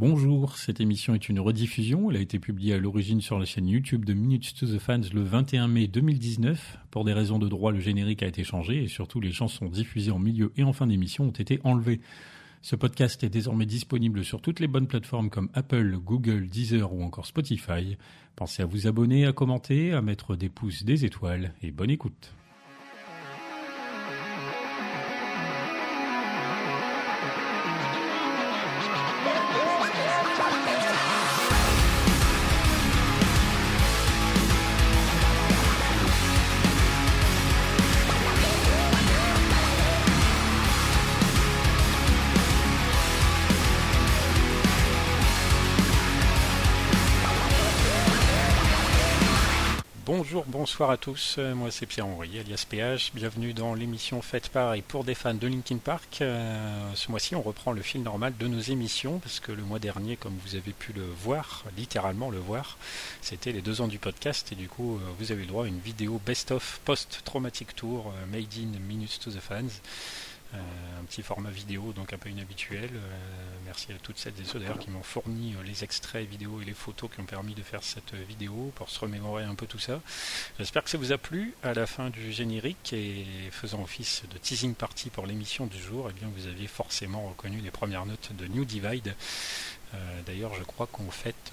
Bonjour, cette émission est une rediffusion. Elle a été publiée à l'origine sur la chaîne YouTube de Minutes to the Fans le 21 mai 2019. Pour des raisons de droit, le générique a été changé et surtout les chansons diffusées en milieu et en fin d'émission ont été enlevées. Ce podcast est désormais disponible sur toutes les bonnes plateformes comme Apple, Google, Deezer ou encore Spotify. Pensez à vous abonner, à commenter, à mettre des pouces, des étoiles et bonne écoute. Bonsoir à tous, euh, moi c'est Pierre-Henri, alias PH, bienvenue dans l'émission faite par et pour des fans de Linkin Park. Euh, ce mois-ci on reprend le fil normal de nos émissions, parce que le mois dernier, comme vous avez pu le voir, littéralement le voir, c'était les deux ans du podcast, et du coup euh, vous avez le droit à une vidéo best-of post-traumatic tour made in Minutes to the Fans. Un petit format vidéo donc un peu inhabituel. merci à toutes celles et ceux d'ailleurs qui m'ont fourni les extraits vidéo et les photos qui ont permis de faire cette vidéo pour se remémorer un peu tout ça. J'espère que ça vous a plu. À la fin du générique et faisant office de teasing party pour l'émission du jour, eh bien vous aviez forcément reconnu les premières notes de New Divide. d'ailleurs je crois qu'on fête,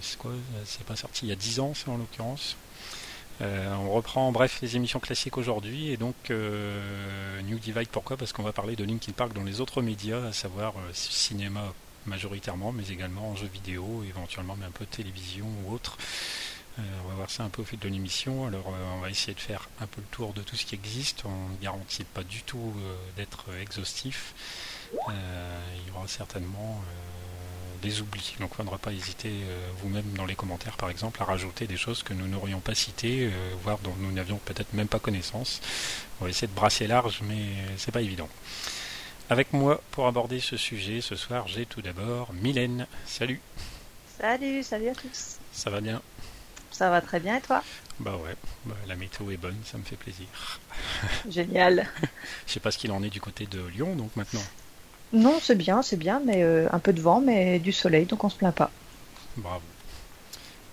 c'est quoi C'est pas sorti il y a 10 ans c'est en l'occurrence? Euh, on reprend bref les émissions classiques aujourd'hui et donc euh, New Divide pourquoi? Parce qu'on va parler de Linkin Park dans les autres médias, à savoir euh, cinéma majoritairement, mais également en jeux vidéo, éventuellement même un peu télévision ou autre. on va voir ça un peu au fil de l'émission. Alors on va essayer de faire un peu le tour de tout ce qui existe. On ne garantit pas du tout d'être exhaustif. il y aura certainement des oublis. Donc, il ne faudra pas hésiter euh, vous-même dans les commentaires, par exemple, à rajouter des choses que nous n'aurions pas citées, euh, voire dont nous n'avions peut-être même pas connaissance. On va essayer de brasser large, mais c'est pas évident. Avec moi pour aborder ce sujet ce soir, j'ai tout d'abord Mylène. Salut. Salut, salut à tous. Ça va bien? Ça va très bien et toi? Bah ouais, bah, la météo est bonne, ça me fait plaisir. Génial. Je sais pas ce qu'il en est du côté de Lyon donc maintenant. Non, c'est bien, c'est bien, mais euh, un peu de vent, mais du soleil, donc on se plaint pas. Bravo.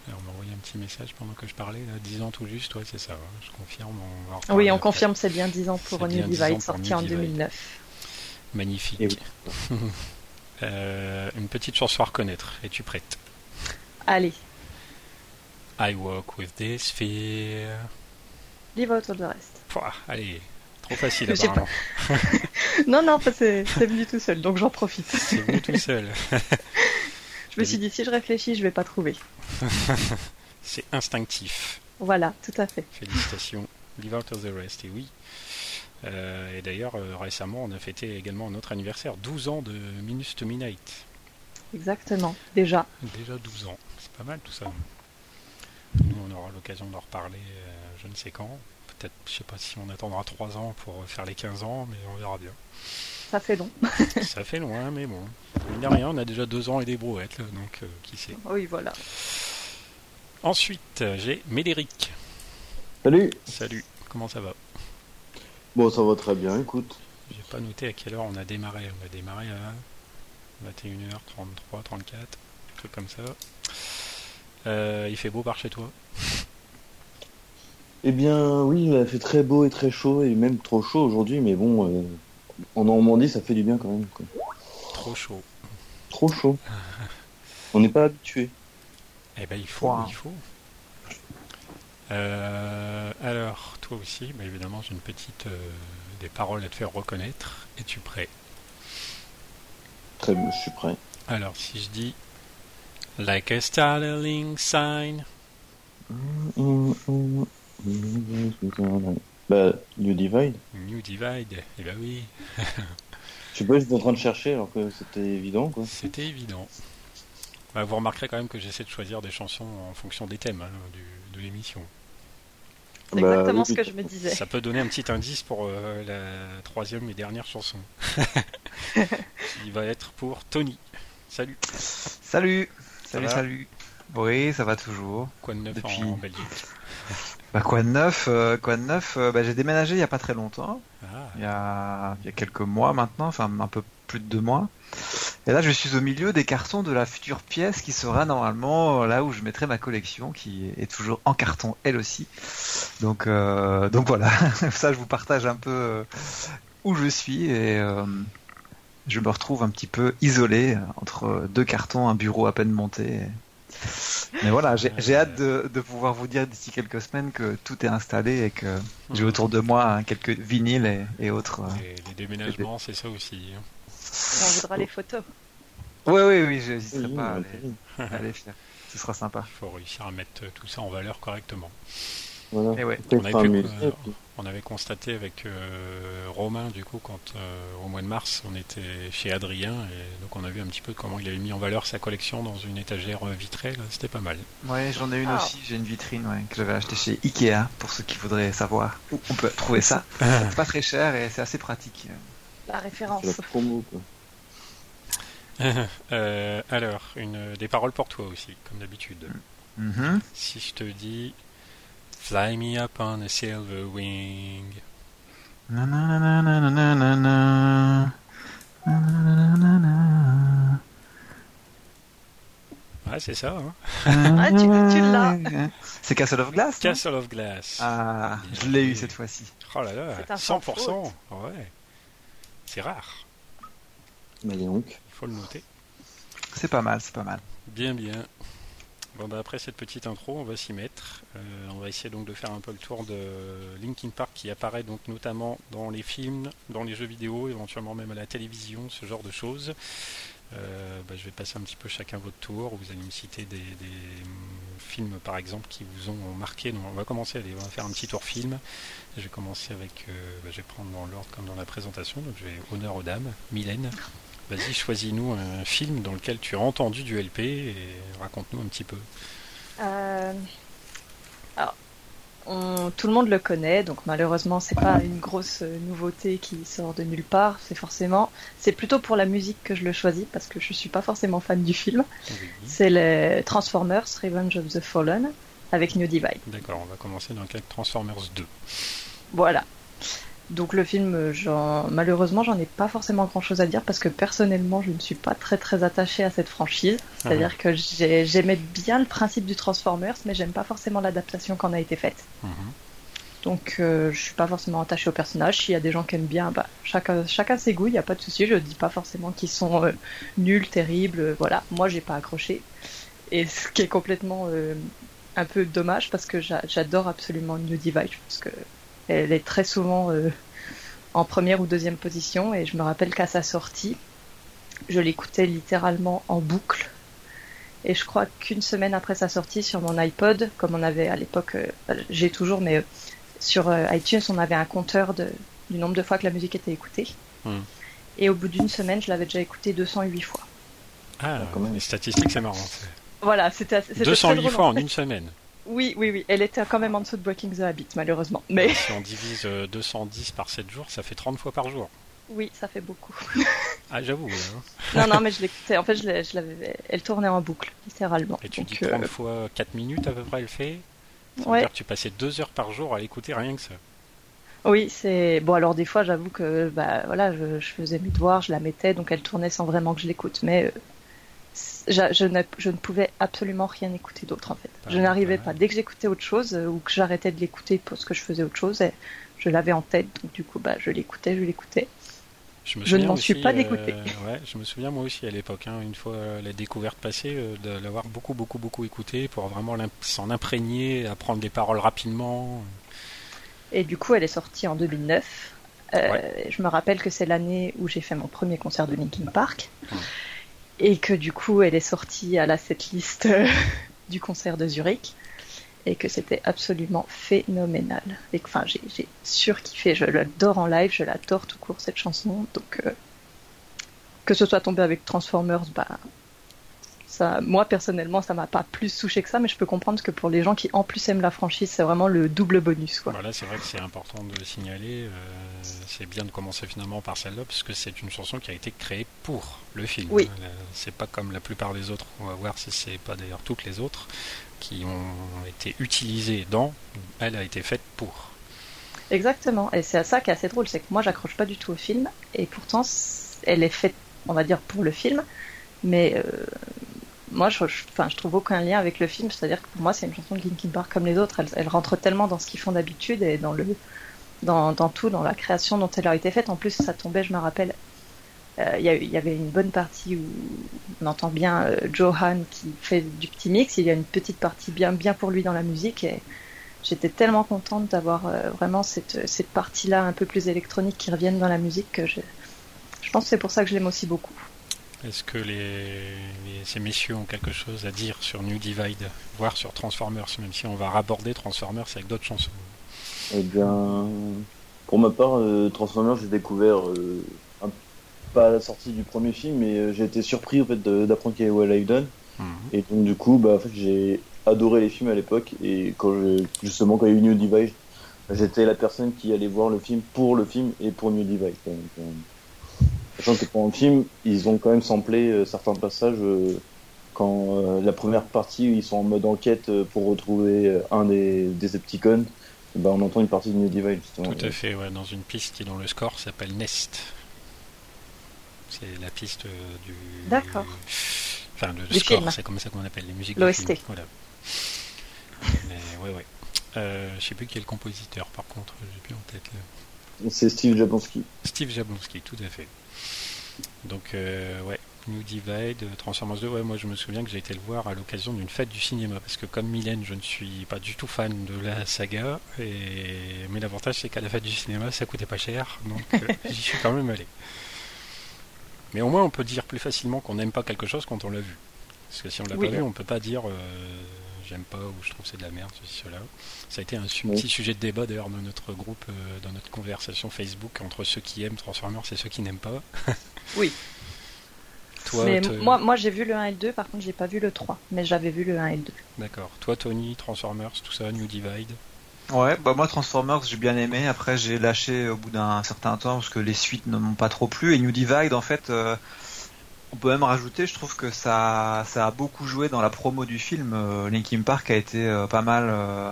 on m'a envoyé un petit message pendant que je parlais, 10 ans tout juste, ouais, c'est ça, je confirme. oui, on confirme, c'est bien 10 ans pour New Divide, sorti en 2009. Magnifique. Euh, une petite chanson à reconnaître, es-tu prête? Allez. I walk with this fear. Leave out all the rest. allez, trop facile apparemment. non, non, c'est venu tout seul, donc j'en profite. C'est venu tout seul. je me suis dit, si je réfléchis, je vais pas trouver. c'est instinctif. Voilà, tout à fait. Félicitations. Live out of the rest, et oui. Euh, et d'ailleurs, euh, récemment, on a fêté également notre anniversaire, 12 ans de Minus to Midnight. Exactement, déjà. Déjà 12 ans, c'est pas mal tout ça. Nous, on aura l'occasion d'en reparler euh, je ne sais quand peut-être, je sais pas si on attendra 3 ans pour faire les 15 ans, mais on verra bien. Ça fait long. ça fait loin, mais bon. Il rien, on a déjà 2 ans et des brouettes, donc euh, qui sait. Oui, voilà. Ensuite, j'ai Médéric. Salut. Salut, comment ça va? Bon, ça va très bien, écoute. J'ai pas noté à quelle heure on a démarré. On a démarré à 21h33, 34, un truc comme ça. Euh, il fait beau par chez toi? Eh bien, oui, il a fait très beau et très chaud, et même trop chaud aujourd'hui, mais bon, euh, en Normandie, ça fait du bien quand même. Trop chaud. Trop chaud. On n'est pas habitué. Eh ben, il faut, il faut. Euh, alors, toi aussi, bah, évidemment, j'ai une petite euh, des paroles à te faire reconnaître. Es-tu prêt? Très bien, je suis prêt. Alors, si je dis Like a startling sign. Mm, mm, mm, bah, New Divide. New Divide, eh ben oui. Je sais pas, j'étais en train de chercher alors que c'était évident quoi. C'était évident. Bah, vous remarquerez quand même que j'essaie de choisir des chansons en fonction des thèmes hein, de l'émission. C'est exactement bah, ce que je me disais. Ça peut donner un petit indice pour euh, la troisième et dernière chanson. qui va être pour Tony. Salut. Salut. Salut, salut. Oui, ça va toujours. Quoi de neuf Depuis... en Belgique? bah quoi de neuf euh, Quoi de neuf euh, bah, J'ai déménagé il y a pas très longtemps. Ah. Il, y a, il y a quelques mois maintenant, enfin un peu plus de deux mois. Et là, je suis au milieu des cartons de la future pièce qui sera normalement là où je mettrai ma collection, qui est toujours en carton elle aussi. Donc, euh, donc voilà, ça je vous partage un peu euh, où je suis et euh, je me retrouve un petit peu isolé entre deux cartons, un bureau à peine monté. Mais voilà, j'ai hâte de, de pouvoir vous dire d'ici quelques semaines que tout est installé et que j'ai autour de moi hein, quelques vinyles et, et autres. euh. Les, les déménagements, c'est ça aussi. hein. On voudra les photos. Oui, oui, oui, je n'hésiterai Oui, pas à ouais, les, à les faire. Ce sera sympa. Il faut réussir à mettre tout ça en valeur correctement. Voilà. Et ouais. Peut-être On avait pas un pu- musée, euh, On avait constaté avec euh, Romain, du coup, quand euh, au mois de mars, on était chez Adrien, et donc on a vu un petit peu comment il avait mis en valeur sa collection dans une étagère vitrée. C'était pas mal. Ouais, j'en ai une Ah. aussi. J'ai une vitrine ouais, que j'avais achetée chez Ikea pour ceux qui voudraient savoir où on peut trouver ça. C'est pas très cher et c'est assez pratique. La référence. C'est la promo, quoi. Euh, alors, une, des paroles pour toi aussi, comme d'habitude. Mhm. Si je te dis Fly me up on a silver wing. Ouais, c'est ça. Hein Ah, tu- tu l'as. C'est Castle of Glass Castle of Glass. Ah, je l'ai eu cette fois-ci. Oh là là, C'est un sans 100%. Ouais. C'est rare. Mais donc. Il faut le noter. C'est pas mal, c'est pas mal. Bien, bien. Bah, après cette petite intro, on va s'y mettre. Euh, on va essayer donc de faire un peu le tour de Linkin Park qui apparaît donc notamment dans les films, dans les jeux vidéo, éventuellement même à la télévision, ce genre de choses. Euh, bah, je vais passer un petit peu chacun votre tour. Vous allez me citer des, hum, films par exemple qui vous ont marqué. Donc, on va commencer, allez, on va faire un petit tour film. Je vais commencer avec, euh, bah, je vais prendre dans l'ordre comme dans la présentation. Donc je vais honneur aux dames. Mylène, vas-y, choisis-nous un film dans lequel tu as entendu du LP et raconte-nous un petit peu. Euh, Alors, on- tout le monde le connaît, donc malheureusement, c'est pas une grosse euh, nouveauté qui sort de nulle part. C'est forcément, c'est plutôt pour la musique que je le choisis parce que je suis pas forcément fan du film. Oui. C'est les Transformers Revenge of the Fallen avec New Divide. D'accord, on va commencer dans le cas de Transformers 2. Voilà. Donc le film, euh, j'en- malheureusement, j'en ai pas forcément grand-chose à dire parce que personnellement, je ne suis pas très très attachée à cette franchise. C'est-à-dire que j'ai- j'aimais bien le principe du Transformers, mais j'aime pas forcément l'adaptation qu'en a été faite. Mhm. Donc euh, je suis pas forcément attachée au personnage. S'il y a des gens qui aiment bien, bah, chacun, chacun ses goûts, il n'y a pas de souci. Je dis pas forcément qu'ils sont euh, nuls, terribles. euh, voilà, moi j'ai pas accroché. Et ce qui est complètement euh, un peu dommage parce que j'a- j'adore absolument New Divide. Je pense que elle est très souvent euh, en première ou deuxième position. Et je me rappelle qu'à sa sortie, je l'écoutais littéralement en boucle. Et je crois qu'une semaine après sa sortie sur mon iPod, comme on avait à l'époque, euh, j'ai toujours, mais euh, sur euh, iTunes, on avait un compteur de, du nombre de fois que la musique était écoutée. Hmm. Et au bout d'une semaine, je l'avais déjà écoutée 208 fois. Ah, même. les statistiques, c'est marrant. Voilà, c'était assez- c'était très 208 drôle, fois en une semaine. Oui, oui, oui. Elle était quand même en dessous de Breaking the Habit, malheureusement. Mais Si on divise euh, 210 par 7 jours, ça fait 30 fois par jour. oui, ça fait beaucoup. Ah, j'avoue. hein. non, non, mais je l'écoutais. En fait, je l'avais. Elle tournait en boucle, littéralement. Et tu Donc, dis 30 euh, fois 4 minutes à peu près, elle fait Ça veut Ouais. dire que tu passais 2 heures par jour à l'écouter rien que ça. Oui, c'est bon. Alors des fois, j'avoue que bah voilà, je, je faisais mes devoirs, je la mettais, donc elle tournait sans vraiment que je l'écoute. Mais euh, je, ne, je ne pouvais absolument rien écouter d'autre en fait. Je mal, n'arrivais pas. Dès que j'écoutais autre chose euh, ou que j'arrêtais de l'écouter parce que je faisais autre chose, et je l'avais en tête. Donc du coup, bah je l'écoutais, je l'écoutais. Je, me Je ne m'en suis pas euh, dégoûté. ouais, je me souviens moi aussi à l'époque, hein, une fois euh, la découverte passée, euh, de l'avoir beaucoup, beaucoup, beaucoup écouté pour vraiment s'en imprégner, apprendre les paroles rapidement. Et du coup, elle est sortie en 2009. Euh, Je me rappelle que c'est l'année où j'ai fait mon premier concert de Linkin Park. Et que du coup, elle est sortie à la setlist euh, du concert de Zurich. Et que c'était absolument phénoménal. Et enfin, j'ai j'ai surkiffé. Je l'adore en live, je l'adore tout court cette chanson. Donc, euh, que ce soit tombé avec Transformers, bah, ça, moi personnellement, ça m'a pas plus touché que ça, mais je peux comprendre que pour les gens qui en plus aiment la franchise, c'est vraiment le double bonus, quoi. Voilà, c'est vrai que c'est important de le signaler. euh, c'est bien de commencer finalement par celle-là, parce que c'est une chanson qui a été créée pour le film. Oui. Euh, C'est pas comme la plupart des autres, on va voir si c'est pas d'ailleurs toutes les autres, qui ont été utilisées dans. Elle a été faite pour. Exactement, et c'est à ça qui est assez drôle, c'est que moi j'accroche pas du tout au film, et pourtant elle est faite on va dire, pour le film. Mais euh, moi, je, enfin, je trouve aucun lien avec le film. C'est-à-dire que pour moi, c'est une chanson de Linkin Park comme les autres. Elle, elle rentre tellement dans ce qu'ils font d'habitude et dans le, dans, dans, tout, dans la création dont elle a été faite. En plus, ça tombait, je me rappelle, euh, il y, y, avait une bonne partie où on entend bien euh, Johan qui fait du petit mix. Il y a une petite partie bien, bien pour lui dans la musique et j'étais tellement contente d'avoir euh, vraiment cette, cette partie-là un peu plus électronique qui revienne dans la musique que je, je pense que c'est pour ça que je l'aime aussi beaucoup. Est-ce que les, les, ces messieurs ont quelque chose à dire sur New Divide, voire sur Transformers, même si on va raborder Transformers avec d'autres chansons? Eh bien, pour ma part, euh, Transformers, j'ai découvert euh, un, pas à la sortie du premier film, mais euh, j'ai été surpris en fait d'apprendre qu'il y avait Well I've Done. Mm -hmm. Et donc du coup, bah, en fait, j'ai adoré les films à l'époque et quand je, justement quand il y a eu New Divide, j'étais la personne qui allait voir le film pour le film et pour New Divide. Donc, Sachant que pendant le film, ils ont quand même samplé euh, certains passages euh, quand euh, la première partie, ils sont en mode enquête pour retrouver un des Decepticons. Ben, on entend une partie de New Divide justement. Tout à fait, ouais, dans une piste qui dans le score s'appelle Nest. C'est la piste du. D'accord. Enfin, le, le score, c'est comme ça qu'on appelle les musiques film. Voilà. Mais ouais, ouais. Euh, je sais plus qui est le compositeur, par contre, j'ai plus en tête. C'est Steve Jablonski. Steve Jablonski, tout à fait. Donc, euh, ouais, New Divide, Transformers 2, ouais, moi je me souviens que j'ai été le voir à l'occasion d'une fête du cinéma, parce que comme Mylène, je ne suis pas du tout fan de la saga, et... mais l'avantage c'est qu'à la fête du cinéma, ça coûtait pas cher, donc euh, j'y suis quand même allé. Mais au moins, on peut dire plus facilement qu'on n'aime pas quelque chose quand on l'a vu. Parce que si on l'a oui. pas vu, on peut pas dire euh, j'aime pas ou je trouve c'est de la merde, ceci, cela. Ça a été un oui. petit sujet de débat d'ailleurs dans notre groupe, euh, dans notre conversation Facebook entre ceux qui aiment Transformers et ceux qui n'aiment pas. oui. Toi, mais moi, moi j'ai vu le 1 et le 2, par contre j'ai pas vu le 3, mais j'avais vu le 1 et le 2. D'accord. Toi Tony, Transformers, tout ça, New Divide? Ouais, bah moi Transformers j'ai bien aimé, après j'ai lâché au bout d'un certain temps parce que les suites ne m'ont pas trop plu, et New Divide en fait... Euh, on peut même rajouter, je trouve que ça, ça a beaucoup joué dans la promo du film. Euh, Linkin Park a été euh, pas mal. Euh,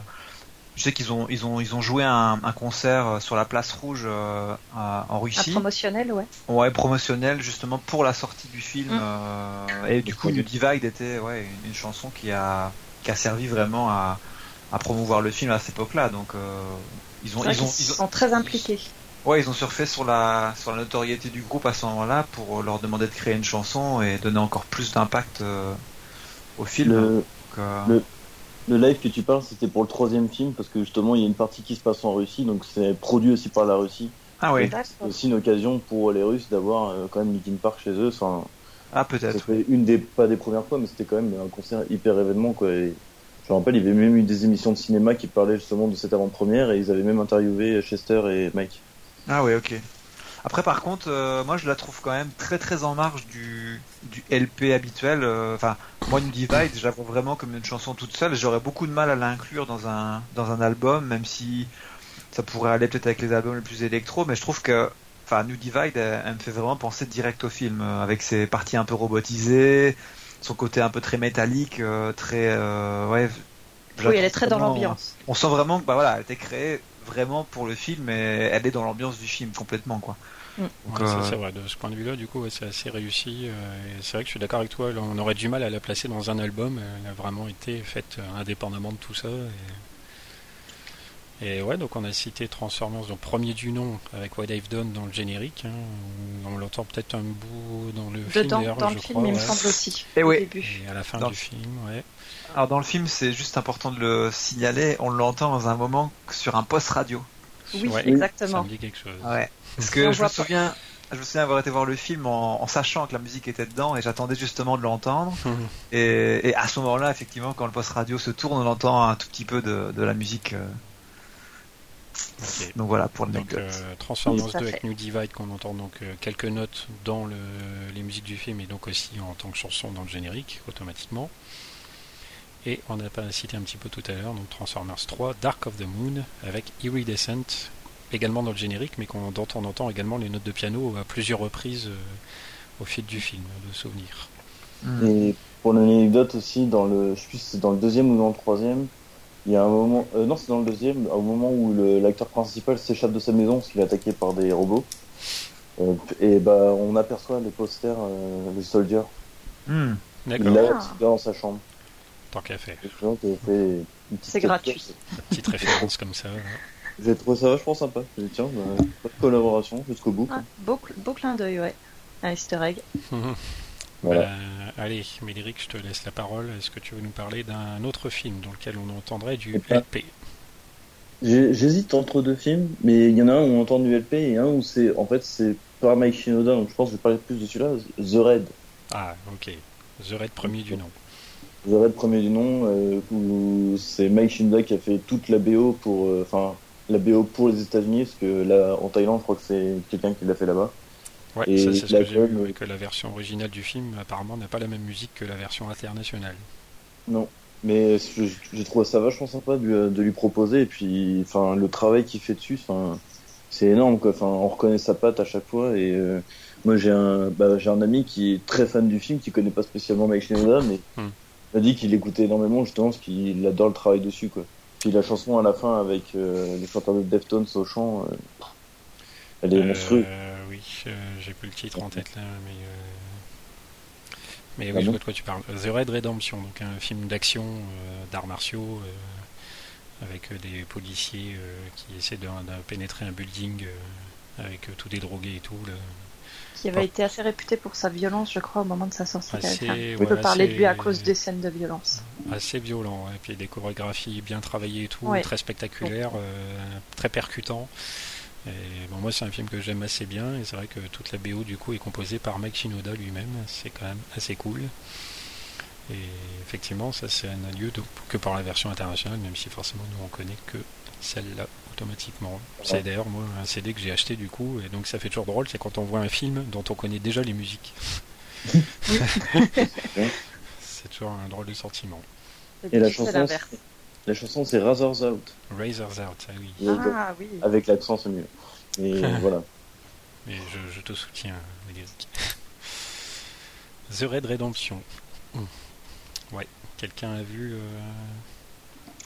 je sais qu'ils ont, ils ont, ils ont joué un, un concert sur la place rouge euh, à, en Russie. Un promotionnel, ouais. Ouais, promotionnel justement pour la sortie du film. Mmh. et du coup, New Divide était ouais, une, une, chanson qui a, qui a servi vraiment à, à promouvoir le film à cette époque-là. Donc, ils ont, ils ont, ils sont très impliqués. Ouais, ils ont surfé sur la, sur la notoriété du groupe à ce moment-là pour leur demander de créer une chanson et donner encore plus d'impact euh, au film. Le, Donc, euh... le, le, live que tu parles, c'était pour le troisième film parce que justement, il y a une partie qui se passe en Russie, donc c'est produit aussi par la Russie. Ah oui. C'est aussi une occasion pour les Russes d'avoir euh, quand même Linkin Park chez eux. Enfin, ah peut-être. Une des, pas des premières fois, mais c'était quand même un concert hyper événement quoi. Et je me rappelle, il y avait même eu des émissions de cinéma qui parlaient justement de cette avant-première et ils avaient même interviewé Chester et Mike. Ah oui, ok. Après, par contre, euh, moi je la trouve quand même très très en marge du, du LP habituel. Enfin, euh, moi, New Divide, vois vraiment comme une chanson toute seule. J'aurais beaucoup de mal à l'inclure dans un, dans un album, même si ça pourrait aller peut-être avec les albums les plus électro. Mais je trouve que enfin, New Divide, elle, elle, me fait vraiment penser direct au film, euh, avec ses parties un peu robotisées, son côté un peu très métallique, très. ouais, oui, elle est très dans l'ambiance. On sent vraiment que bah, voilà, elle a été créée vraiment pour le film et elle est dans l'ambiance du film complètement quoi. Mm. Donc, ouais, euh... c'est vrai, de ce point de vue-là, du coup, ouais, c'est assez réussi. Euh, c'est vrai que je suis d'accord avec toi, on aurait du mal à la placer dans un album. Elle a vraiment été faite euh, indépendamment de tout ça. Et, et ouais, donc on a cité Transformers, donc premier du nom, avec What I've Done dans le générique. Hein, on l'entend peut-être un bout dans le Dedans, film, dans je le crois, film, il me semble aussi. Et oui. Et à la fin dans du film, ouais. Alors dans le film, c'est juste important de le signaler, on l'entend dans un moment sur un poste radio. Oui, ouais, exactement. Ça me dit quelque chose. Ouais. Parce que je me souviens, je me souviens avoir été voir le film en, en sachant que la musique était dedans et j'attendais justement de l'entendre. et, et, à ce moment-là, effectivement, quand le poste radio se tourne, on entend un tout petit peu de, de la musique. Euh... Okay. Donc voilà pour l'anecdote. Euh, Transformers oui, 2 avec New Divide qu'on entend donc euh, quelques notes dans le, les musiques du film et donc aussi en tant que chanson dans le générique automatiquement. Et on a pas cité un petit peu tout à l'heure, donc Transformers 3, Dark of the Moon, avec Iridescent, également dans le générique, mais qu'on, dont on entend également les notes de piano à plusieurs reprises euh, au fil du film, de souvenirs. Et pour l'anecdote aussi, dans le, je sais plus si c'est dans le deuxième ou dans le troisième, il y a un moment, euh, non c'est dans le deuxième, au moment où le, l'acteur principal s'échappe de sa maison parce qu'il est attaqué par des robots. et bah, on aperçoit les posters des Soldier. Hmm. Il l'a dans sa chambre. Tant qu'à faire. C'est gratuit. petite référence comme ça. J'ai trouvé ça vachement sympa. Tiens, bah, pas de collaboration jusqu'au bout. Ah, beau, beau, clin d'œil, ouais. Un easter egg. voilà. Euh, allez, Médéric, je te laisse la parole. Est-ce que tu veux nous parler d'un autre film dans lequel on entendrait du LP J'hésite entre deux films, mais il y en a un où on entend du LP et un où c'est en fait c'est par Mike Shinoda, donc je pense que je vais parler plus de celui-là, The Red. Ah, ok. The Red premier du nom. The Red premier du nom, euh, où c'est Mike Shinoda qui a fait toute la BO pour, euh, enfin, la BO pour les États-Unis, parce que là, en Thaïlande, je crois que c'est quelqu'un qui l'a fait là-bas. Ouais, ça c'est ce que j'ai vu, que la version originale du film apparemment n'a pas la même musique que la version internationale. Non, mais j'ai trouvé ça vachement sympa de, lui proposer, et puis enfin le travail qu'il fait dessus, c'est énorme quoi. Enfin, on reconnaît sa patte à chaque fois, et euh, moi j'ai un, bah, j'ai un ami qui est très fan du film, qui connaît pas spécialement Mike Shinoda, mais il m'a dit qu'il écoutait énormément justement parce qu'il adore le travail dessus quoi. Puis la chanson à la fin avec euh, les chanteurs de Deftones au chant, euh, elle est monstrueuse. Euh, j'ai plus le titre en tête là, mais. Mais oui, je vois de quoi tu parles. The Red Redemption, donc un film d'action, d'arts martiaux, avec des policiers qui essaient de, pénétrer un building avec tout des drogués et tout qui avait été assez réputé pour sa violence, je crois, au moment de sa sortie. On peut parler de lui à cause des scènes de violence. Assez violent, et puis des chorégraphies bien travaillées et tout, très spectaculaires, euh, très percutant. Et bon, moi, c'est un film que j'aime assez bien, et c'est vrai que toute la BO du coup est composée par Mike Shinoda lui-même, c'est quand même assez cool. Et effectivement, ça c'est un lieu que par la version internationale, même si forcément nous on connaît que celle-là automatiquement. C'est d'ailleurs moi un CD que j'ai acheté du coup, et donc ça fait toujours drôle, c'est quand on voit un film dont on connaît déjà les musiques. c'est toujours un drôle de sentiment. Et, la chanson, la chanson c'est Razor's Out. Razor's Out, ah oui. Ah, oui. Avec l'accent c'est mieux. Et voilà. Mais je, te soutiens, The Red Redemption. Hmm. Ouais, quelqu'un a vu euh,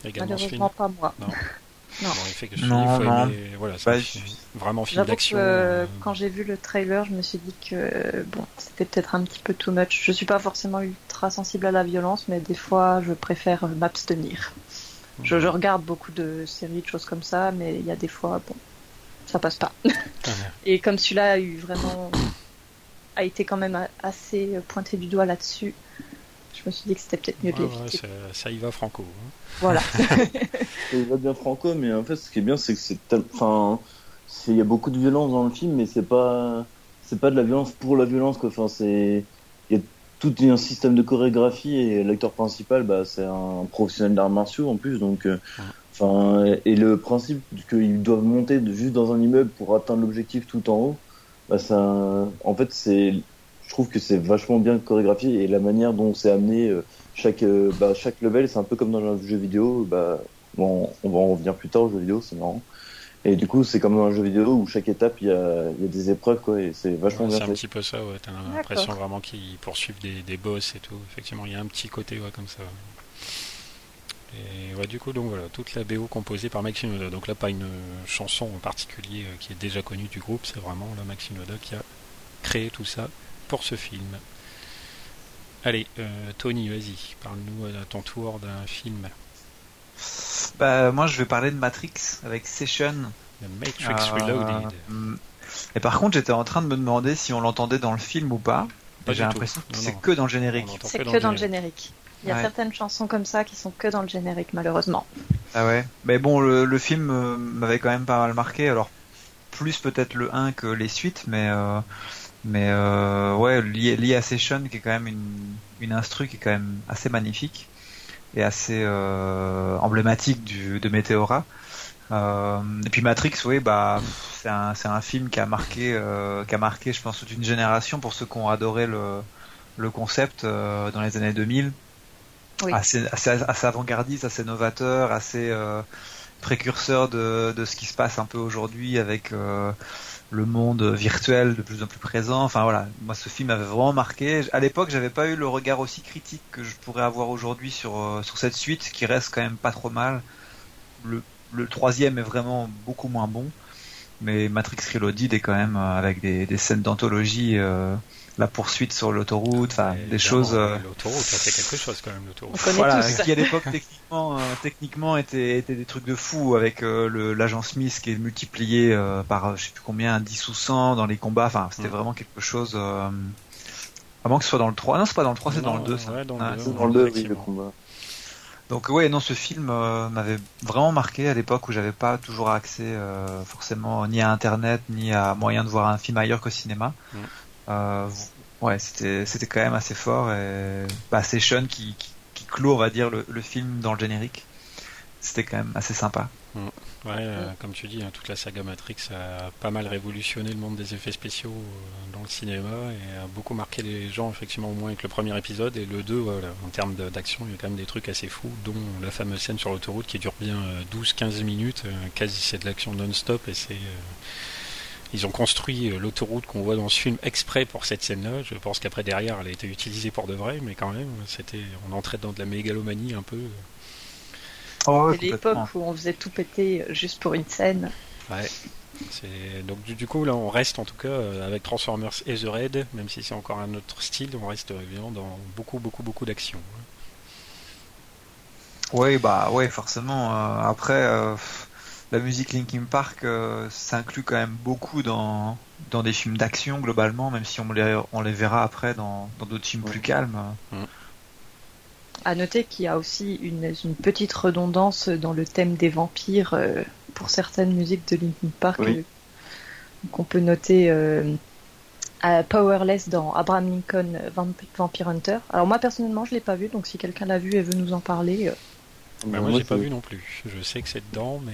également ce film pas moi. Non. Non, non, voilà, c'est vraiment film d'action. Euh, quand j'ai vu le trailer, je me suis dit que bon, c'était peut-être un petit peu too much. Je suis pas forcément ultra sensible à la violence, mais des fois, je préfère m'abstenir. Je, regarde beaucoup de séries, de choses comme ça, mais il y a des fois, bon, ça passe pas. Et comme celui-là a eu vraiment a été quand même assez pointé du doigt là-dessus, je me suis dit que c'était peut-être mieux de l'éviter. ça, y va franco. Hein. Voilà. ça y va bien franco, mais en fait, ce qui est bien, c'est que c'est enfin, il y a beaucoup de violence dans le film, mais c'est pas, c'est pas de la violence pour la violence, quoi. Enfin, c'est, tout un système de chorégraphie et l'acteur principal, bah, c'est un professionnel d'arts martiaux en plus, donc. Euh, enfin, et le principe qu'ils doivent monter juste dans un immeuble pour atteindre l'objectif tout en haut, bah, ça, en fait, c'est je trouve que c'est vachement bien chorégraphié et la manière dont c'est amené euh, chaque euh, bah, chaque level c'est un peu comme dans un jeu vidéo bah bon, on va en revenir plus tard au jeu vidéo c'est marrant et du coup c'est comme dans un jeu vidéo où chaque étape il y a, il y a des épreuves quoi et c'est vachement bien c'est un petit peu ça ouais t'as l'impression vraiment qu'ils poursuivent des, des boss et tout effectivement il y a un petit côté ouais, comme ça et ouais, du coup, donc voilà, toute la BO composée par Shinoda. Donc là, pas une chanson en particulier euh, qui est déjà connue du groupe, c'est vraiment la Shinoda qui a créé tout ça pour ce film. Allez, euh, Tony, vas-y, parle-nous à ton tour d'un film. Bah, moi, je vais parler de Matrix avec Session. Matrix euh, Reloaded. Et par contre, j'étais en train de me demander si on l'entendait dans le film ou pas. J'ai l'impression que c'est que dans le générique. C'est que, dans le générique. Il y a certaines chansons comme ça qui sont que dans le générique, malheureusement. Ah ouais. Mais bon, le, film euh, m'avait quand même pas mal marqué. Alors, plus peut-être le 1 que les suites, mais mais euh, ouais, lié, à Session, qui est quand même une, une instru qui est quand même assez magnifique et assez euh, emblématique du, de Meteora. Euh, et puis Matrix, oui, bah c'est un, c'est un film qui a marqué, euh, qui a marqué, je pense, toute une génération pour ceux qui ont adoré le, le concept euh, dans les années 2000. Oui. Assez, assez, assez avant-gardiste, assez novateur, assez euh, précurseur de, de ce qui se passe un peu aujourd'hui avec le monde virtuel de plus en plus présent. Enfin voilà, moi ce film m'avait vraiment marqué. À l'époque, j'avais pas eu le regard aussi critique que je pourrais avoir aujourd'hui sur euh, sur cette suite, qui reste quand même pas trop mal. Le, le troisième est vraiment beaucoup moins bon, Mais Matrix Reloaded est quand même avec des, des scènes d'anthologie la poursuite sur l'autoroute, enfin des choses. Euh, l'autoroute, ça quelque chose quand même l'autoroute. Voilà, qui à l'époque techniquement, euh, techniquement était, était des trucs de fou avec euh, l'agent Smith qui est multiplié par je sais plus combien 10 ou 100 dans les combats. Enfin, c'était vraiment quelque chose. Avant que ce soit dans le 3. Non, c'est pas dans le 3, c'est dans le 2. Ça. Ouais, dans, le 2, dans le 2, oui, le combat. Donc ouais, non, ce film m'avait vraiment marqué à l'époque où j'avais pas toujours accès forcément ni à Internet ni à moyen de voir un film ailleurs qu'au cinéma. Mm. Euh, ouais, c'était c'était quand même assez fort et bah, c'est qui, clôt, on va dire, le, film dans le générique. C'était quand même assez sympa. Mm. Ouais, euh, comme tu dis, hein, toute la saga Matrix a pas mal révolutionné le monde des effets spéciaux euh, dans le cinéma et a beaucoup marqué les gens, effectivement, au moins avec le premier épisode. Et le 2, voilà, en termes d'action, il y a quand même des trucs assez fous, dont la fameuse scène sur l'autoroute qui dure bien 12-15 minutes. quasi, c'est de l'action non-stop et c'est ils ont construit euh, l'autoroute qu'on voit dans ce film exprès pour cette scène-là. Je pense qu'après derrière, elle a été utilisée pour de vrai, mais quand même, c'était, on entrait dans de la mégalomanie un peu. Oh, c'est l'époque où on faisait tout péter juste pour une scène. Ouais. Donc du, coup là on reste en tout cas euh, avec Transformers et The Raid, même si c'est encore un autre style, on reste évidemment dans beaucoup beaucoup beaucoup d'action. Oui bah ouais forcément. Euh, après la musique Linkin Park euh, s'inclut quand même beaucoup dans, dans des films d'action globalement, même si on les, on les verra après dans d'autres films plus calmes. À noter qu'il y a aussi une, une, petite redondance dans le thème des vampires euh, pour certaines musiques de Linkin Park euh, qu'on peut noter à Powerless dans Abraham Lincoln Vampire Hunter. Alors moi personnellement je l'ai pas vu donc si quelqu'un l'a vu et veut nous en parler. Bah, moi j'ai pas vu non plus. Je sais que c'est dedans mais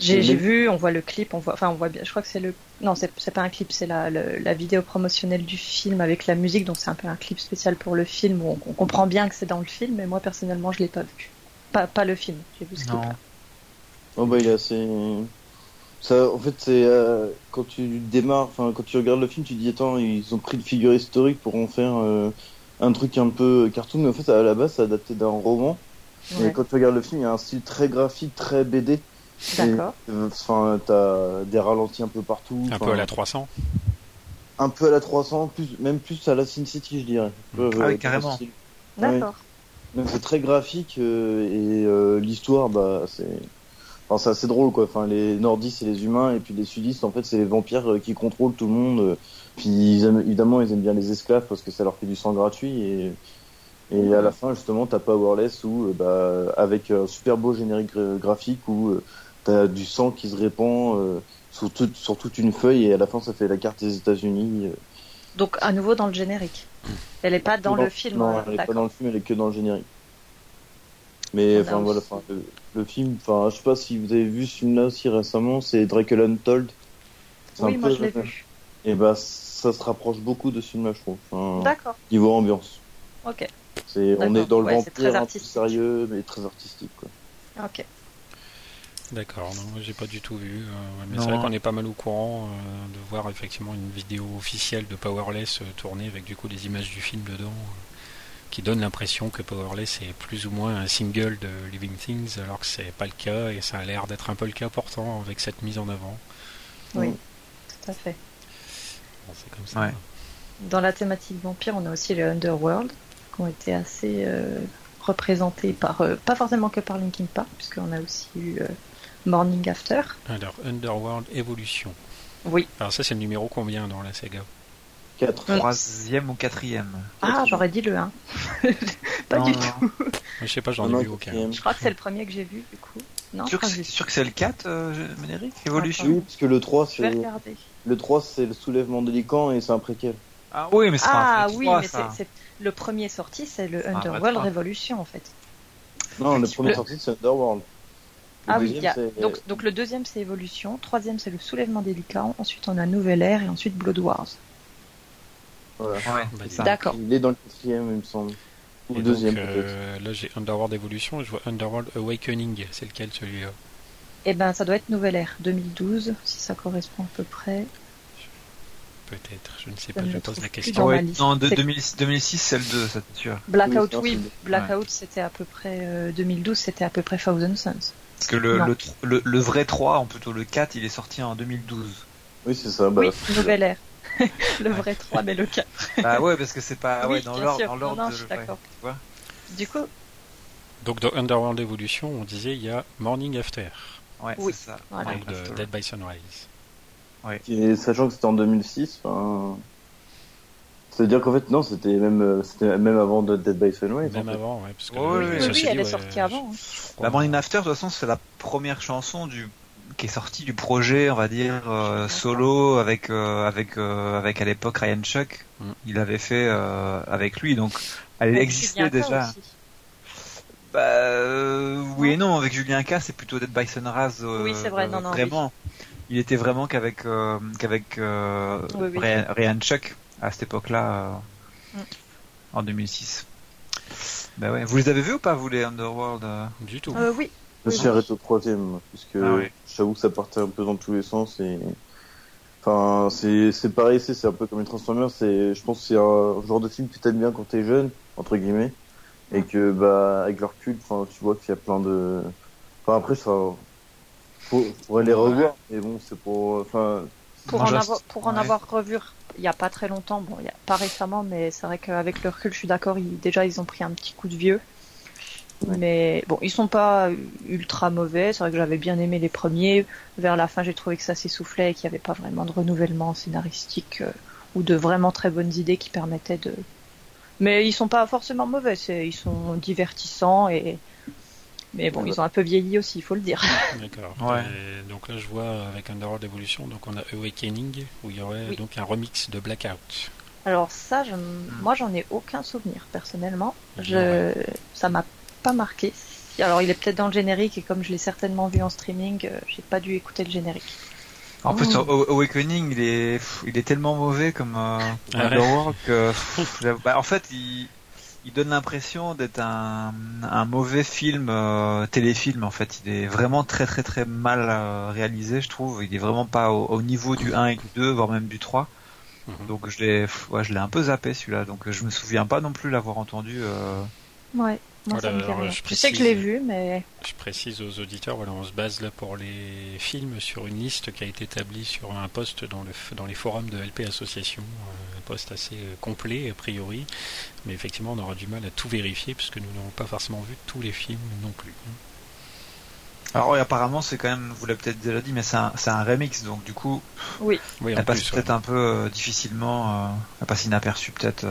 j'ai vu, on voit le clip, on voit, enfin on voit bien. Je crois que c'est le, non, c'est pas un clip, c'est la, la vidéo promotionnelle du film avec la musique, donc c'est un peu un clip spécial pour le film où on, comprend bien que c'est dans le film, mais moi personnellement je l'ai pas vu. Pas, pas le film, j'ai vu ce clip. -là. Oh bah il est assez. Ça, en fait, c'est euh, quand tu démarres, enfin quand tu regardes le film, tu dis attends, ils ont pris une figure historique pour en faire euh, un truc un peu cartoon, mais en fait à la base c'est adapté d'un roman. Et quand tu regardes le film, il y a un style très graphique, très BD. D'accord. Enfin, t'as des ralentis un peu partout. Un peu à la 300 Un peu à la 300, plus, même plus à la Sin City, je dirais. ah oui, euh, carrément. D'accord. C'est très graphique euh, et euh, l'histoire, bah, c'est. Enfin, c'est assez drôle, quoi. Enfin, les nordistes, c'est les humains, et puis les sudistes, en fait, c'est les vampires qui contrôlent tout le monde. Puis, évidemment, ils aiment bien les esclaves parce que ça leur fait du sang gratuit. Et, et à la fin, justement, t'as Powerless où, bah, avec un super beau générique graphique où t'as du sang qui se répand euh, sur, sur, toute une feuille et à la fin ça fait la carte des États-Unis. Euh. Donc à nouveau dans le générique. Elle est pas dans le film. Non, euh, elle est pas dans le film, elle est que dans le générique. Mais enfin voilà, le, film, enfin je sais pas si vous avez vu ce film-là aussi récemment, c'est Dracula Untold. Oui, moi je l'ai vu. Et bah ça se rapproche beaucoup de ce film-là, je trouve. D'accord. Niveau ambiance. Ok. C'est, on est dans le vampire un peu sérieux, mais très artistique. Quoi. Ok. D'accord, non, j'ai pas du tout vu. Euh, mais c'est vrai qu'on est pas mal au courant euh, de voir effectivement une vidéo officielle de Powerless euh, tournée avec du coup des images du film dedans, qui donne l'impression que Powerless est plus ou moins un single de Living Things, alors que c'est pas le cas et ça a l'air d'être un peu le cas pourtant avec cette mise en avant. Oui, tout à fait. c'est comme ça. Dans la thématique vampire, on a aussi les Underworld qui ont été assez représentés par, pas forcément que par Linkin Park, puisqu'on a aussi eu Morning After. Alors, Underworld Evolution. Oui. Alors ça, c'est le numéro combien dans la saga 4. Troisième ou quatrième Ah, j'aurais dit le 1. pas du tout. Je sais pas, j'en ai vu aucun. Je crois que c'est le premier que j'ai vu, du coup. Non, sûr, que sûr que c'est le 4, euh, Ménéric Evolution Oui, parce que le 3, c'est... Le 3, c'est le soulèvement de Lican et c'est un préquel. Ah oui, mais c'est ah, un oui, mais c'est, le premier sorti, c'est le ah, Underworld Revolution, en fait. Non, le premier sorti, c'est Underworld. Ah oui, donc, donc le deuxième c'est Évolution, troisième c'est le soulèvement des Lycans, ensuite on a Nouvelle Ère et ensuite Blood Wars. Voilà. Bah, D'accord. Il est dans le quatrième, il me semble. Ou le deuxième euh, Là j'ai Underworld Evolution et je vois Underworld Awakening, c'est lequel celui-là? Eh ben ça doit être Nouvelle Ère, 2012, si ça correspond à peu près. Peut-être, je ne sais pas, je pose la question. non, de, 2006 c'est le 2, ça c'est sûr. Blackout, oui, Blackout c'était à peu près, 2012 euh, c'était à peu près Thousand Suns. Parce que le, le, le, vrai 3, ou plutôt le 4, il est sorti en 2012. Oui, c'est ça. Bah, oui, nouvelle ère. le vrai 3, mais le 4. Bah ouais, parce que c'est pas ouais, dans l'ordre. d'accord. Du coup. Donc dans Underworld Evolution, on disait il y a Morning After. Ouais, c'est ça. Donc de Dead by Sunrise. Ouais. Et sachant que c'était en 2006, enfin. C'est-à-dire qu'en fait, non, c'était même, euh, c'était même avant de Dead by Sunrise. Même avant, ouais. Parce que oui, elle est sortie avant. Hein. La Morning After, de toute façon, c'est la première chanson du qui est sortie du projet, on va dire euh, solo avec euh, avec avec à l'époque Ryan Chuck. Mm. Il avait fait avec lui, donc elle existait déjà. Bah oui et non, avec Julien K, c'est plutôt Dead by Sunrise. oui, c'est vrai, non, non. Vraiment, il était vraiment qu'avec qu'avec Ryan Chuck à cette époque-là, euh, mm. en 2006. Ben ouais. Vous les avez vus ou pas, vous, les Underworld euh Du tout. Euh, oui. Je suis arrêté au troisième, puisque ah j'avoue que ça partait un peu dans tous les sens et. Enfin, c'est, c'est pareil, c'est, un peu comme une Transformers, c'est, je pense que c'est un genre de film que t'aimes bien quand t'es jeune, entre guillemets, et que, bah, avec leur culte, enfin, tu vois qu'il y a plein de, enfin, après, ça, faut, faudrait les revoir, mais bon, c'est pour, enfin, pour en, avoir, pour en avoir revu il n'y a pas très longtemps, bon, y a, pas récemment, mais c'est vrai qu'avec le recul, je suis d'accord, déjà ils ont pris un petit coup de vieux. Mais bon, ils sont pas ultra mauvais. C'est vrai que j'avais bien aimé les premiers. Vers la fin, j'ai trouvé que ça s'essoufflait et qu'il n'y avait pas vraiment de renouvellement scénaristique euh, ou de vraiment très bonnes idées qui permettaient de. Mais ils sont pas forcément mauvais. Ils sont divertissants et mais bon, ils ont un peu vieilli aussi, il faut le dire. D'accord. Donc là, je vois avec Underworld Evolution, donc on a Awakening, où il y aurait donc un remix de Blackout. Alors ça, je... Hmm. moi, j'en ai aucun souvenir personnellement. Je... Ça m'a pas marqué. Alors, il est peut-être dans le générique et comme je l'ai certainement vu en streaming, euh, j'ai pas dû écouter le générique. En plus, Awakening, il est, il est tellement mauvais comme euh, ah Underworld que, bah, en fait, il il donne l'impression d'être un, un, mauvais film euh, téléfilm en fait. Il est vraiment très très très mal euh, réalisé, je trouve. Il est vraiment pas au, niveau du 1 et du 2, voire même du 3. Mhm. Donc je l'ai ouais, je l'ai un peu zappé celui-là. Donc je me souviens pas non plus l'avoir entendu. Euh... Ouais. Moi, ça me je, sais que je l'ai vu, mais. Je précise aux auditeurs, voilà, on se base là pour les films sur une liste qui a été établie sur un poste dans, le, dans les forums de LP Association, euh, un poste assez euh, complet a priori, mais effectivement on aura du mal à tout vérifier puisque nous n'avons pas forcément vu tous les films non plus. Alors apparemment c'est quand même, vous l'avez peut-être déjà dit, mais c'est un, un, remix, donc du coup, oui, oui elle passe peut-être un peu euh, difficilement, euh, elle passe inaperçue peut-être.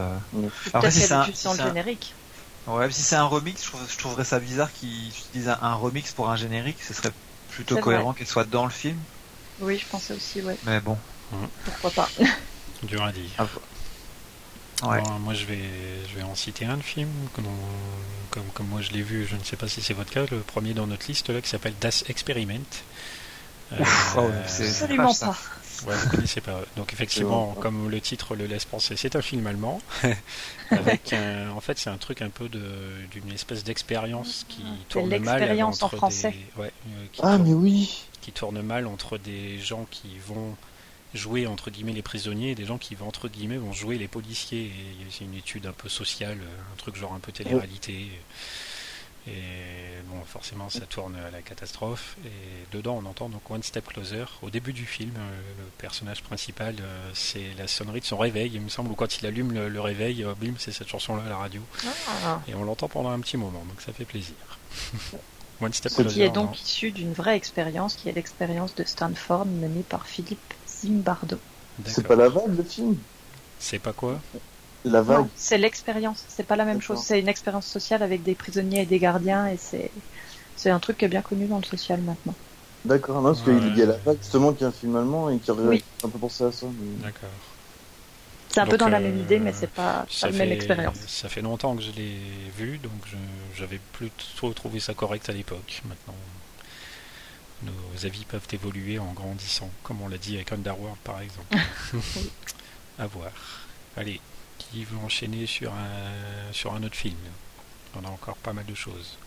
Après si c'est un, générique. Ouais, si c'est un remix, je, trouverais ça bizarre qu'ils utilisent un, remix pour un générique. Ce serait plutôt cohérent qu'elle soit dans le film. Oui, je pensais aussi, ouais. Mais bon. Pourquoi pas Dur à dire. ouais. moi, je vais, je vais en citer un de film. Comme, comme, comme moi je l'ai vu, je ne sais pas si c'est votre cas, le premier dans notre liste là qui s'appelle Das Experiment. Euh, oh, c'est absolument pas. Ouais, vous connaissez pas. Donc effectivement, comme le titre le laisse penser, c'est un film allemand avec en fait c'est un truc un peu de d'une espèce d'expérience qui tourne mal entre en français. Des, ouais, euh, ah mais oui. Qui tourne mal entre des gens qui vont jouer entre guillemets les prisonniers et des gens qui vont entre guillemets vont jouer les policiers. C'est une étude un peu sociale, un truc genre un peu télé-réalité. Et bon, forcément, ça tourne à la catastrophe. Et dedans, on entend donc One Step Closer. Au début du film, euh, le personnage principal, euh, c'est la sonnerie de son réveil, il me semble, ou quand il allume le, réveil, euh, bim, c'est cette chanson-là à la radio. Ah. Et on l'entend pendant un petit moment, donc ça fait plaisir. One Step Ce qui est donc issu d'une vraie expérience, qui est l'expérience de Stanford menée par Philippe Zimbardo. C'est pas la vague, le film? C'est pas quoi? La vague. c'est l'expérience. C'est pas la même chose. C'est une expérience sociale avec des prisonniers et des gardiens, et c'est c'est un truc qui est bien connu dans le social maintenant. D'accord, non, parce qu'il y a la vague justement qui est un film allemand et qui oui. un peu pensé à ça. D'accord. C'est un peu dans la même idée, mais c'est pas, pas la même expérience. Ça fait longtemps que je l'ai vu, donc j'avais plutôt trouvé ça correct à l'époque. Maintenant, nos avis peuvent évoluer en grandissant, comme on l'a dit avec Underworld par exemple. à voir. Allez, qui veut enchaîner sur un, sur un autre film. On a encore pas mal de choses.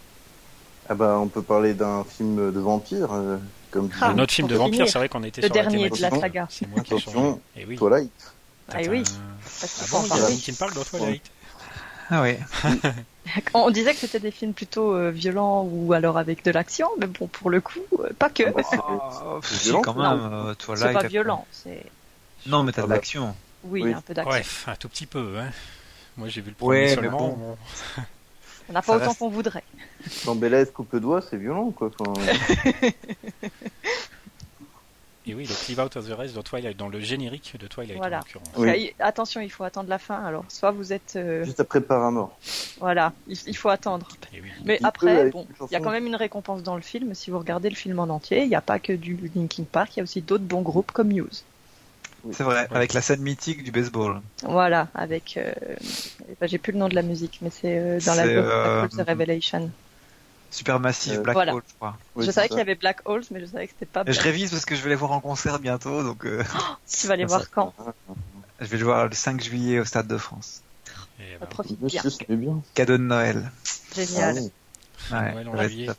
Ah bah on peut parler d'un film de vampire. Euh, comme ah, un autre film de vampire, c'est vrai qu'on était le sur dernier la de la saga. C'est moi qui Attention, eh oui. Twilight. Ah oui. Ah bon, il y a qui parle dans Twilight Ah oui. On disait que c'était des films plutôt euh, violents ou alors avec de l'action, mais bon, pour le coup, euh, pas que. Oh, si, quand même. Euh, c'est pas violent. C'est... Non, mais t'as de l'action. Oui, un peu d'action. Bref, un tout petit peu. Hein. Moi, j'ai vu le premier ouais, seulement. Bon. On n'a pas autant qu'on voudrait. Quand Bella coupe le doigt, c'est violent, quoi. Et oui, le Clive Out of the Rest dans Twilight, dans le générique de Twilight voilà. en l'occurrence. Attention, il faut attendre la fin. Alors, soit vous êtes. Euh, Juste après Paramore. Voilà, il, faut attendre. Mais après, bon, il y a quand même une récompense dans le film. Si vous regardez le film en entier, il n'y a pas que du Linkin Park, il y a aussi d'autres bons groupes comme Muse. C'est vrai, avec la scène mythique du baseball. Voilà, avec. Euh... Bah, J'ai plus le nom de la musique, mais c'est euh, dans la euh... The Revelation. Supermassive euh, Black Hole, je crois. je savais qu'il y avait Black Holes, mais je savais que c'était pas. Je révise parce que je vais les voir en concert bientôt, donc. Euh... Oh, tu vas les voir quand? Je vais les voir le 5 juillet au Stade de France. Et ben... profite bien. bien. Cadeau de Noël. Génial. Ah, ouais. Noël en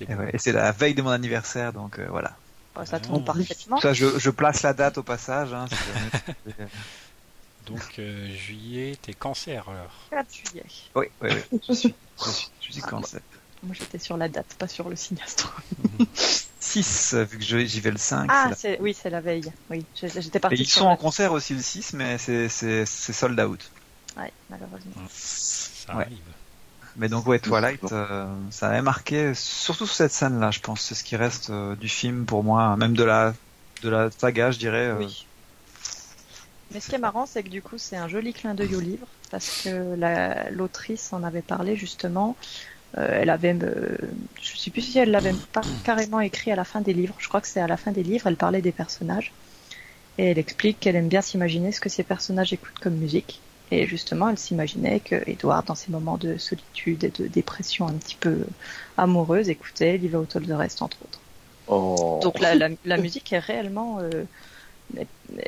ouais. Et, c'est la veille de mon anniversaire, donc euh, voilà. Ça tombe parfaitement. Ça, je, je, place la date au passage. Hein, Donc euh, juillet, t'es cancer alors 4 juillet. Oui, oui, oui. je suis, je suis cancer. Moi j'étais sur la date, pas sur le signe astro. 6, vu que j'y vais le 5. Ah, c'est oui, c'est la veille. Oui, j'étais parti. ils sont en concert aussi le 6, mais c'est sold out. Ouais, malheureusement. Ça arrive. Mais donc ouais, Twilight, euh, ça avait marqué, surtout sur cette scène-là, je pense. C'est ce qui reste euh, du film pour moi, même de la de la saga, je dirais. Euh, oui. Mais ce qui est marrant, c'est que du coup, c'est un joli clin d'œil au livre, parce que l'autrice en avait parlé justement. Elle avait, je sais plus si elle l'avait pas carrément écrit à la fin des livres. Je crois que c'est à la fin des livres. Elle parlait des personnages et elle explique qu'elle aime bien s'imaginer ce que ces personnages écoutent comme musique. Et justement, elle s'imaginait que Edward, dans ses moments de solitude et de dépression un petit peu amoureuse, écoutait Live Out of the Rest, entre autres. Oh. Donc la, la, la, musique est réellement euh,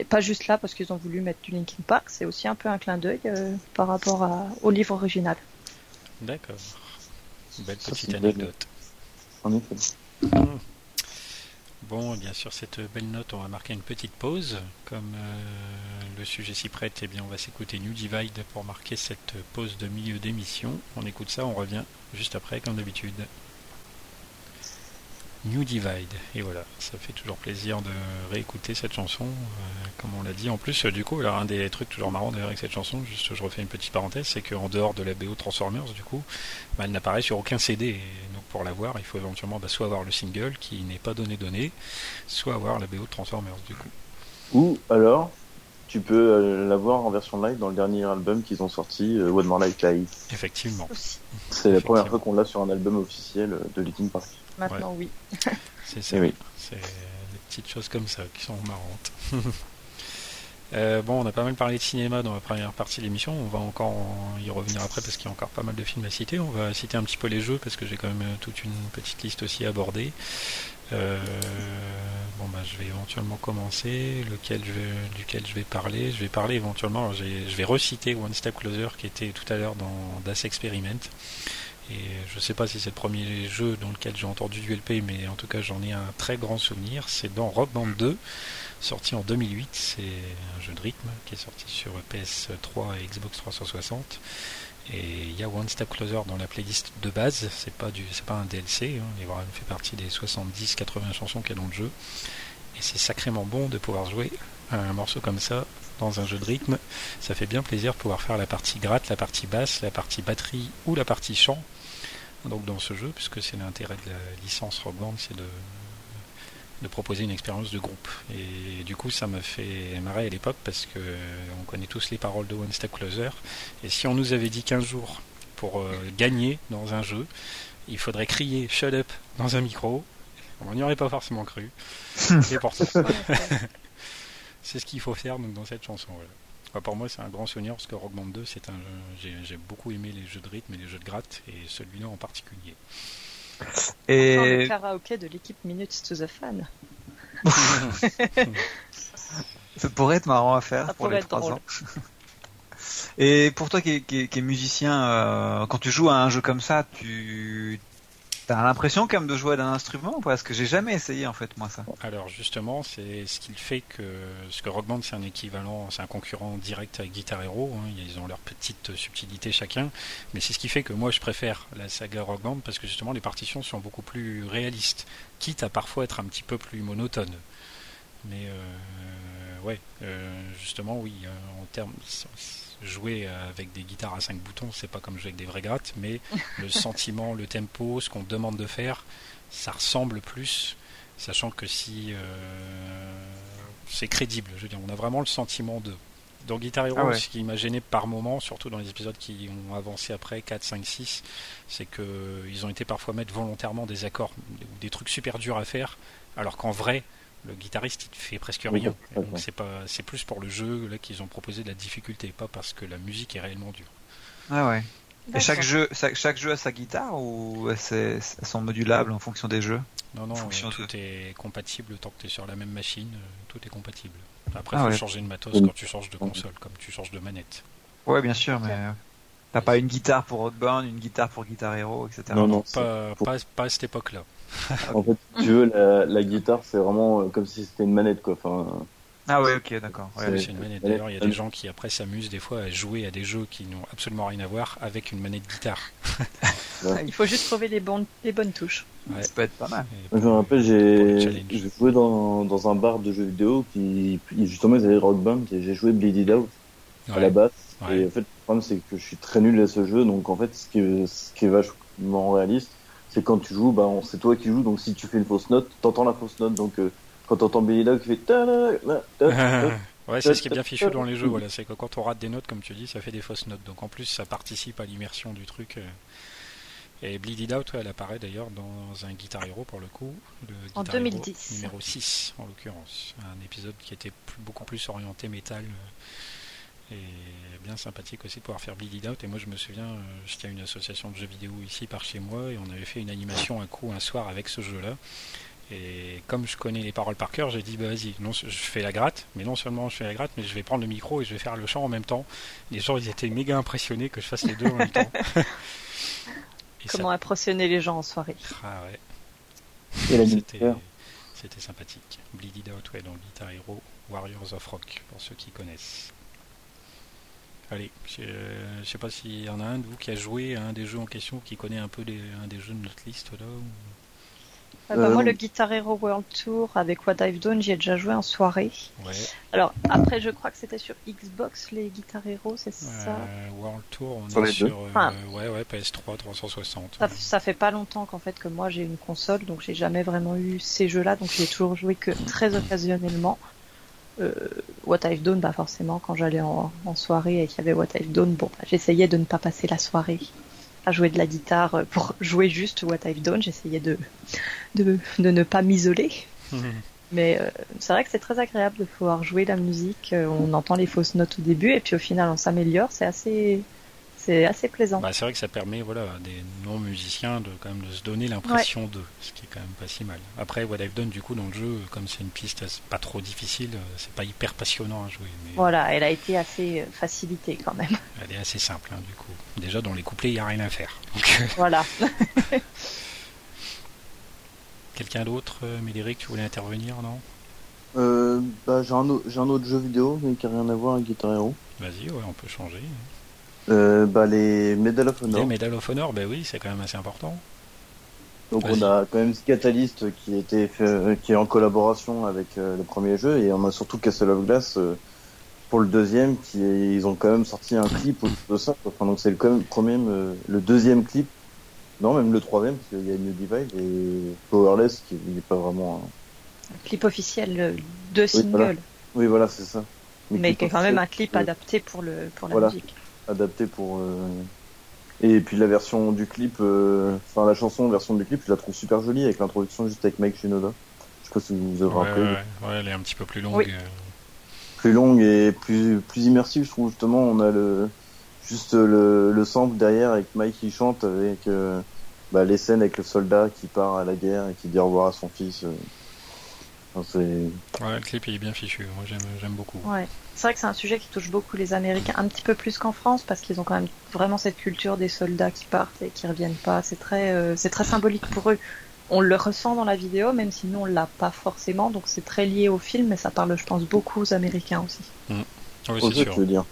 pas juste là parce qu'ils ont voulu mettre du Linkin Park, c'est aussi un peu un clin d'œil euh, par rapport à, au livre original. D'accord. Belle petite anecdote. En effet. Hmm. Bon, bien sûr, cette belle note, on va marquer une petite pause. Comme euh, le sujet s'y prête, eh bien, on va s'écouter New Divide pour marquer cette pause de milieu d'émission. On écoute ça, on revient juste après, comme d'habitude. New Divide. Et voilà, ça fait toujours plaisir de réécouter cette chanson. Euh, comme on l'a dit, en plus, du coup, un des trucs toujours marrants d'ailleurs avec cette chanson, juste je refais une petite parenthèse, c'est qu'en dehors de la BO Transformers, du coup, bah, elle n'apparaît sur aucun CD. Donc pour la voir, il faut éventuellement bah, soit avoir le single qui n'est pas donné donné, soit avoir la BO Transformers, du coup. Ou alors, tu peux euh, la voir en version live dans le dernier album qu'ils ont sorti, euh, One More Life Live. Effectivement. C'est la première fois qu'on l'a sur un album officiel de Linkin Park. Maintenant, oui. C'est ça. C'est des petites choses comme ça qui sont marrantes. Euh, bon, on a pas mal parlé de cinéma dans la première partie de l'émission. On va encore y revenir après parce qu'il y a encore pas mal de films à citer. On va citer un petit peu les jeux parce que j'ai quand même euh, toute une petite liste aussi à aborder. Euh, bah, je vais éventuellement commencer. Lequel duquel je vais parler Je vais parler éventuellement. je vais reciter One Step Closer qui était tout à l'heure dans Das Experiment. Et je ne sais pas si c'est le premier jeu dans lequel j'ai entendu du LP, mais en tout cas j'en ai un très grand souvenir. C'est dans Rock Band 2, sorti en 2008. C'est un jeu de rythme qui est sorti sur PS3 et Xbox 360. Et il y a One Step Closer dans la playlist de base. C'est pas pas un DLC. Hein. Il fait partie des 70-80 chansons qu'il y a dans le jeu. Et c'est sacrément bon de pouvoir jouer un morceau comme ça dans un jeu de rythme. Ça fait bien plaisir de pouvoir faire la partie gratte, la partie basse, la partie batterie ou la partie chant donc dans ce jeu, puisque c'est l'intérêt de la licence Rock Band, c'est de, proposer une expérience de groupe. Et du coup, ça m'a fait marrer à l'époque parce que on connaît tous les paroles de One Step Closer. Et si on nous avait dit qu'un jour, pour euh, gagner dans un jeu, il faudrait crier Shut up dans un micro, on n'y aurait pas forcément cru. Et pourtant, c'est ce qu'il faut faire donc, dans cette chanson. pour moi, c'est un grand souvenir parce que Rock Band 2, c'est un j'ai beaucoup aimé les jeux de rythme et les jeux de gratte, et celui-là en particulier. Et le karaoké de l'équipe Minutes to the Fan. Ça pourrait être marrant à faire pour les trois ans. Et pour toi qui es, musicien, euh, quand tu joues à un jeu comme ça, tu T'as l'impression quand même de jouer d'un instrument Parce que j'ai jamais essayé en fait moi ça. Alors justement, c'est ce qui fait que ce que Rock Band c'est un équivalent, c'est un concurrent direct avec Guitar Hero. Hein, ils ont leur petite subtilité chacun, mais c'est ce qui fait que moi je préfère la saga Rock Band parce que justement les partitions sont beaucoup plus réalistes, quitte à parfois être un petit peu plus monotone. Mais euh, ouais, euh, justement oui, euh, en termes jouer avec des guitares à 5 boutons, c'est pas comme jouer avec des vraies grattes, mais le sentiment, le tempo, ce qu'on demande de faire, ça ressemble plus, sachant que si euh, c'est crédible, je veux dire, on a vraiment le sentiment de. Dans Guitar Hero, ah ce qui m'a gêné par moment, surtout dans les épisodes qui ont avancé après 4, 5, 6, c'est qu'ils ont été parfois mettre volontairement des accords ou des trucs super durs à faire, alors qu'en vrai, le guitariste il fait presque rien. c'est pas, c'est plus pour le jeu là qu'ils ont proposé de la difficulté, pas parce que la musique est réellement dure. Ah ouais. Et chaque jeu, chaque, jeu a sa guitare ou elles sont modulables en fonction des jeux? Non, non, tout est compatible tant que tu es sur la même machine, euh, tout est compatible. Après, il ah faut changer de matos quand tu changes de console, comme tu changes de manette. Ouais, bien sûr, mais t'as pas une guitare pour Rockburn, une guitare pour Guitar Hero, etc. Non, non, pas, pas à cette époque-là. en fait, si tu veux, la, guitare, c'est vraiment euh, comme si c'était une manette, quoi. Enfin, ah ouais, ok, d'accord. c'est une manette. D'ailleurs, il y a des gens qui après s'amusent des fois à jouer à des jeux qui n'ont absolument rien à voir avec une manette guitare. Il faut juste trouver les, bonnes, les bonnes touches. Ça peut être pas mal. je me rappelle, j'ai joué dans, dans, un bar de jeux vidéo qui justement ils avaient Rock Band et j'ai joué Bleeded Out à la basse. Et en fait, problème c'est que je suis très nul à ce jeu, donc en fait, ce qui est, ce qui est vachement réaliste, c'est quand tu joues, bah, c'est toi qui joues, donc si tu fais une fausse note, t'entends la fausse note, donc euh, quand t'entends Billy Dog qui fait Ouais, c'est ce qui est bien fichu dans les jeux, voilà, c'est que quand on rate des notes, comme tu dis, ça fait des fausses notes, donc en plus ça participe à l'immersion du truc. Euh. Et Bleeded Out, elle apparaît d'ailleurs dans un Guitar Hero pour le coup, le en 2010. numéro 6 en l'occurrence, un épisode qui était beaucoup plus orienté métal. Et bien sympathique aussi de pouvoir faire Bleed Out. Et moi, je me souviens, euh, j'étais à une association de jeux vidéo ici par chez moi et on avait fait une animation un coup un soir avec ce jeu-là. Et comme je connais les paroles par cœur, j'ai dit bah vas-y, non, je fais la gratte, mais non seulement je fais la gratte, mais je vais prendre le micro et je vais faire le chant en même temps. Les gens ils étaient méga impressionnés que je fasse les deux en même temps. Comment impressionner les gens en soirée Ah ouais. C'était sympathique. Bleeded Out, ouais, dans Guitar Hero, Warriors of Rock, pour ceux qui connaissent. Allez, je, ne sais pas s'il y en a un de vous qui a joué à un des jeux en question, qui connaît un peu un des jeux de notre liste là. Ah bah, Moi, le Guitar Hero World Tour avec What I've Done, j'y ai déjà joué en soirée. Alors après, je crois que c'était sur Xbox les Guitar Hero, c'est ça? World Tour, on est sur euh, ouais, ouais, PS3 360. Ça, ça fait pas longtemps qu'en fait que moi j'ai une console, donc j'ai jamais vraiment eu ces jeux-là, donc j'ai toujours joué que très occasionnellement. Euh, What I've Done, bah forcément, quand j'allais en, soirée et qu'il y avait What I've Done, bon, bah, j'essayais de ne pas passer la soirée à jouer de la guitare euh, pour jouer juste What I've Done. J'essayais de, de, ne pas m'isoler. Mais euh, c'est vrai que c'est très agréable de pouvoir jouer la musique. On entend les fausses notes au début et puis au final on s'améliore. C'est assez, c'est assez plaisant. Bah, c'est vrai que ça permet voilà, à des non-musiciens de, quand même, de se donner l'impression de, ce qui est quand même pas si mal. Après, What I've Done, du coup, dans le jeu, comme c'est une piste pas trop difficile, euh, c'est pas hyper passionnant à jouer. Voilà, elle a été assez euh, facilitée quand même. Elle est assez simple, hein, du coup. Déjà, dans les couplets, il n'y a rien à faire. Voilà. Quelqu'un d'autre, euh, Médéric, tu voulais intervenir, non? Bah, J'ai un, un, autre jeu vidéo, mais qui n'a rien à voir avec Guitar Hero. Vas-y, ouais, on peut changer. Euh, bah, les Medal of Honor. Les Medal of Honor, bah oui, c'est quand même assez important. Donc on a quand même Catalyst qui était fait, qui est en collaboration avec euh, le premier jeu et on a surtout Castle of Glass euh, pour le deuxième qui ils ont quand même sorti un clip de ça. Enfin, donc c'est le quand même, premier, le deuxième clip, non même le troisième parce qu'il y a New Divide et Powerless qui n'est pas vraiment un... clip officiel de single. Oui voilà, c'est ça. Mais, qui est quand même un clip adapté pour le pour la musique adapté pour. Euh, et puis la version du clip, euh, enfin la chanson version du clip, je la trouve super jolie avec l'introduction juste avec Mike Shinoda. Je sais pas si vous avez rappelé. Ouais, ouais, elle est un petit peu plus longue. Euh. Plus longue et plus plus immersive, je trouve justement. On a le juste le, le sample derrière avec Mike qui chante avec bah, les scènes avec le soldat qui part à la guerre et qui dit au revoir à son fils. C'est... Ouais, le clip il est bien fichu. Moi j'aime, beaucoup. Ouais. C'est vrai que c'est un sujet qui touche beaucoup les Américains, un petit peu plus qu'en France, parce qu'ils ont quand même vraiment cette culture des soldats qui partent et qui reviennent pas. C'est très, euh, c'est très symbolique pour eux. On le ressent dans la vidéo, même si nous on l'a pas forcément, donc c'est très lié au film, mais ça parle, je pense, beaucoup aux Américains aussi. Oui, Aux c'est autres, sûr. je veux dire.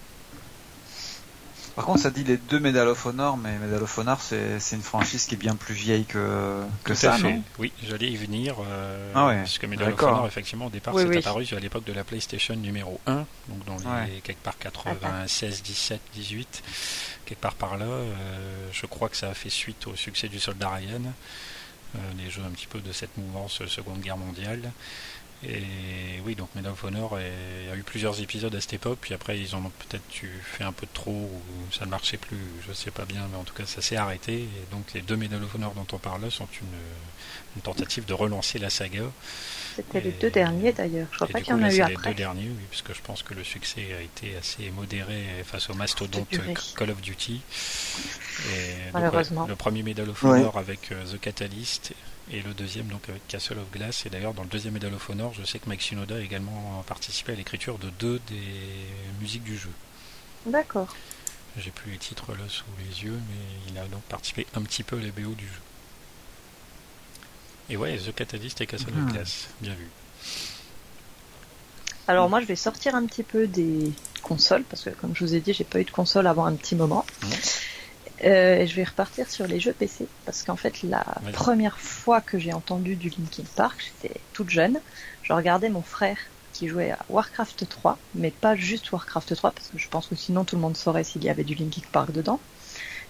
Par contre, ça dit les deux Medal of Honor, mais Medal of Honor, c'est c'est une franchise qui est bien plus vieille que, que Tout ça, à fait. non Oui, j'allais y venir. euh, Ah ouais, Parce que Medal of. Honor, effectivement, au départ, Oui, c'est oui. apparu à l'époque de la PlayStation numéro 1, donc dans les Ouais. quelque part 96, 17, 18, quelque part par là. euh, je crois que ça a fait suite au succès du Soldat Ryan, euh, les jeux un petit peu de cette mouvance euh, Seconde Guerre mondiale. Et oui, donc Medal of Honor, il y a eu plusieurs épisodes à cette époque, puis après ils en ont peut-être eu fait un peu de trop, ou ça ne marchait plus, je sais pas bien, mais en tout cas ça s'est arrêté. Et donc les deux Medal of Honor dont on parle là sont une, une tentative de relancer la saga. C'était les deux derniers d'ailleurs. Je crois pas du qu'il y en coup, a là, eu c'est les après. deux derniers, oui, puisque je pense que le succès a été assez modéré face au mastodonte. Call of Duty. Et donc, Malheureusement. ouais, le premier Medal of Ouais. Honor avec euh, The Catalyst et le deuxième donc avec Castle of Glass. Et d'ailleurs, dans le deuxième Medal of Honor, je sais que Mike Shinoda a également participé à l'écriture de deux des musiques du jeu. D'accord. J'ai plus les titres là sous les yeux, mais il a donc participé un petit peu à la BO du jeu. Et ouais, The Catalyst et Castle of Glass, bien vu. Alors moi, je vais sortir un petit peu des consoles parce que, comme je vous ai dit, j'ai pas eu de console avant un petit moment. Euh, je vais repartir sur les jeux PC parce qu'en fait, la première fois que j'ai entendu du Linkin Park, j'étais toute jeune. Je regardais mon frère qui jouait à Warcraft 3, mais pas juste Warcraft 3 parce que je pense que sinon tout le monde saurait s'il y avait du Linkin Park dedans.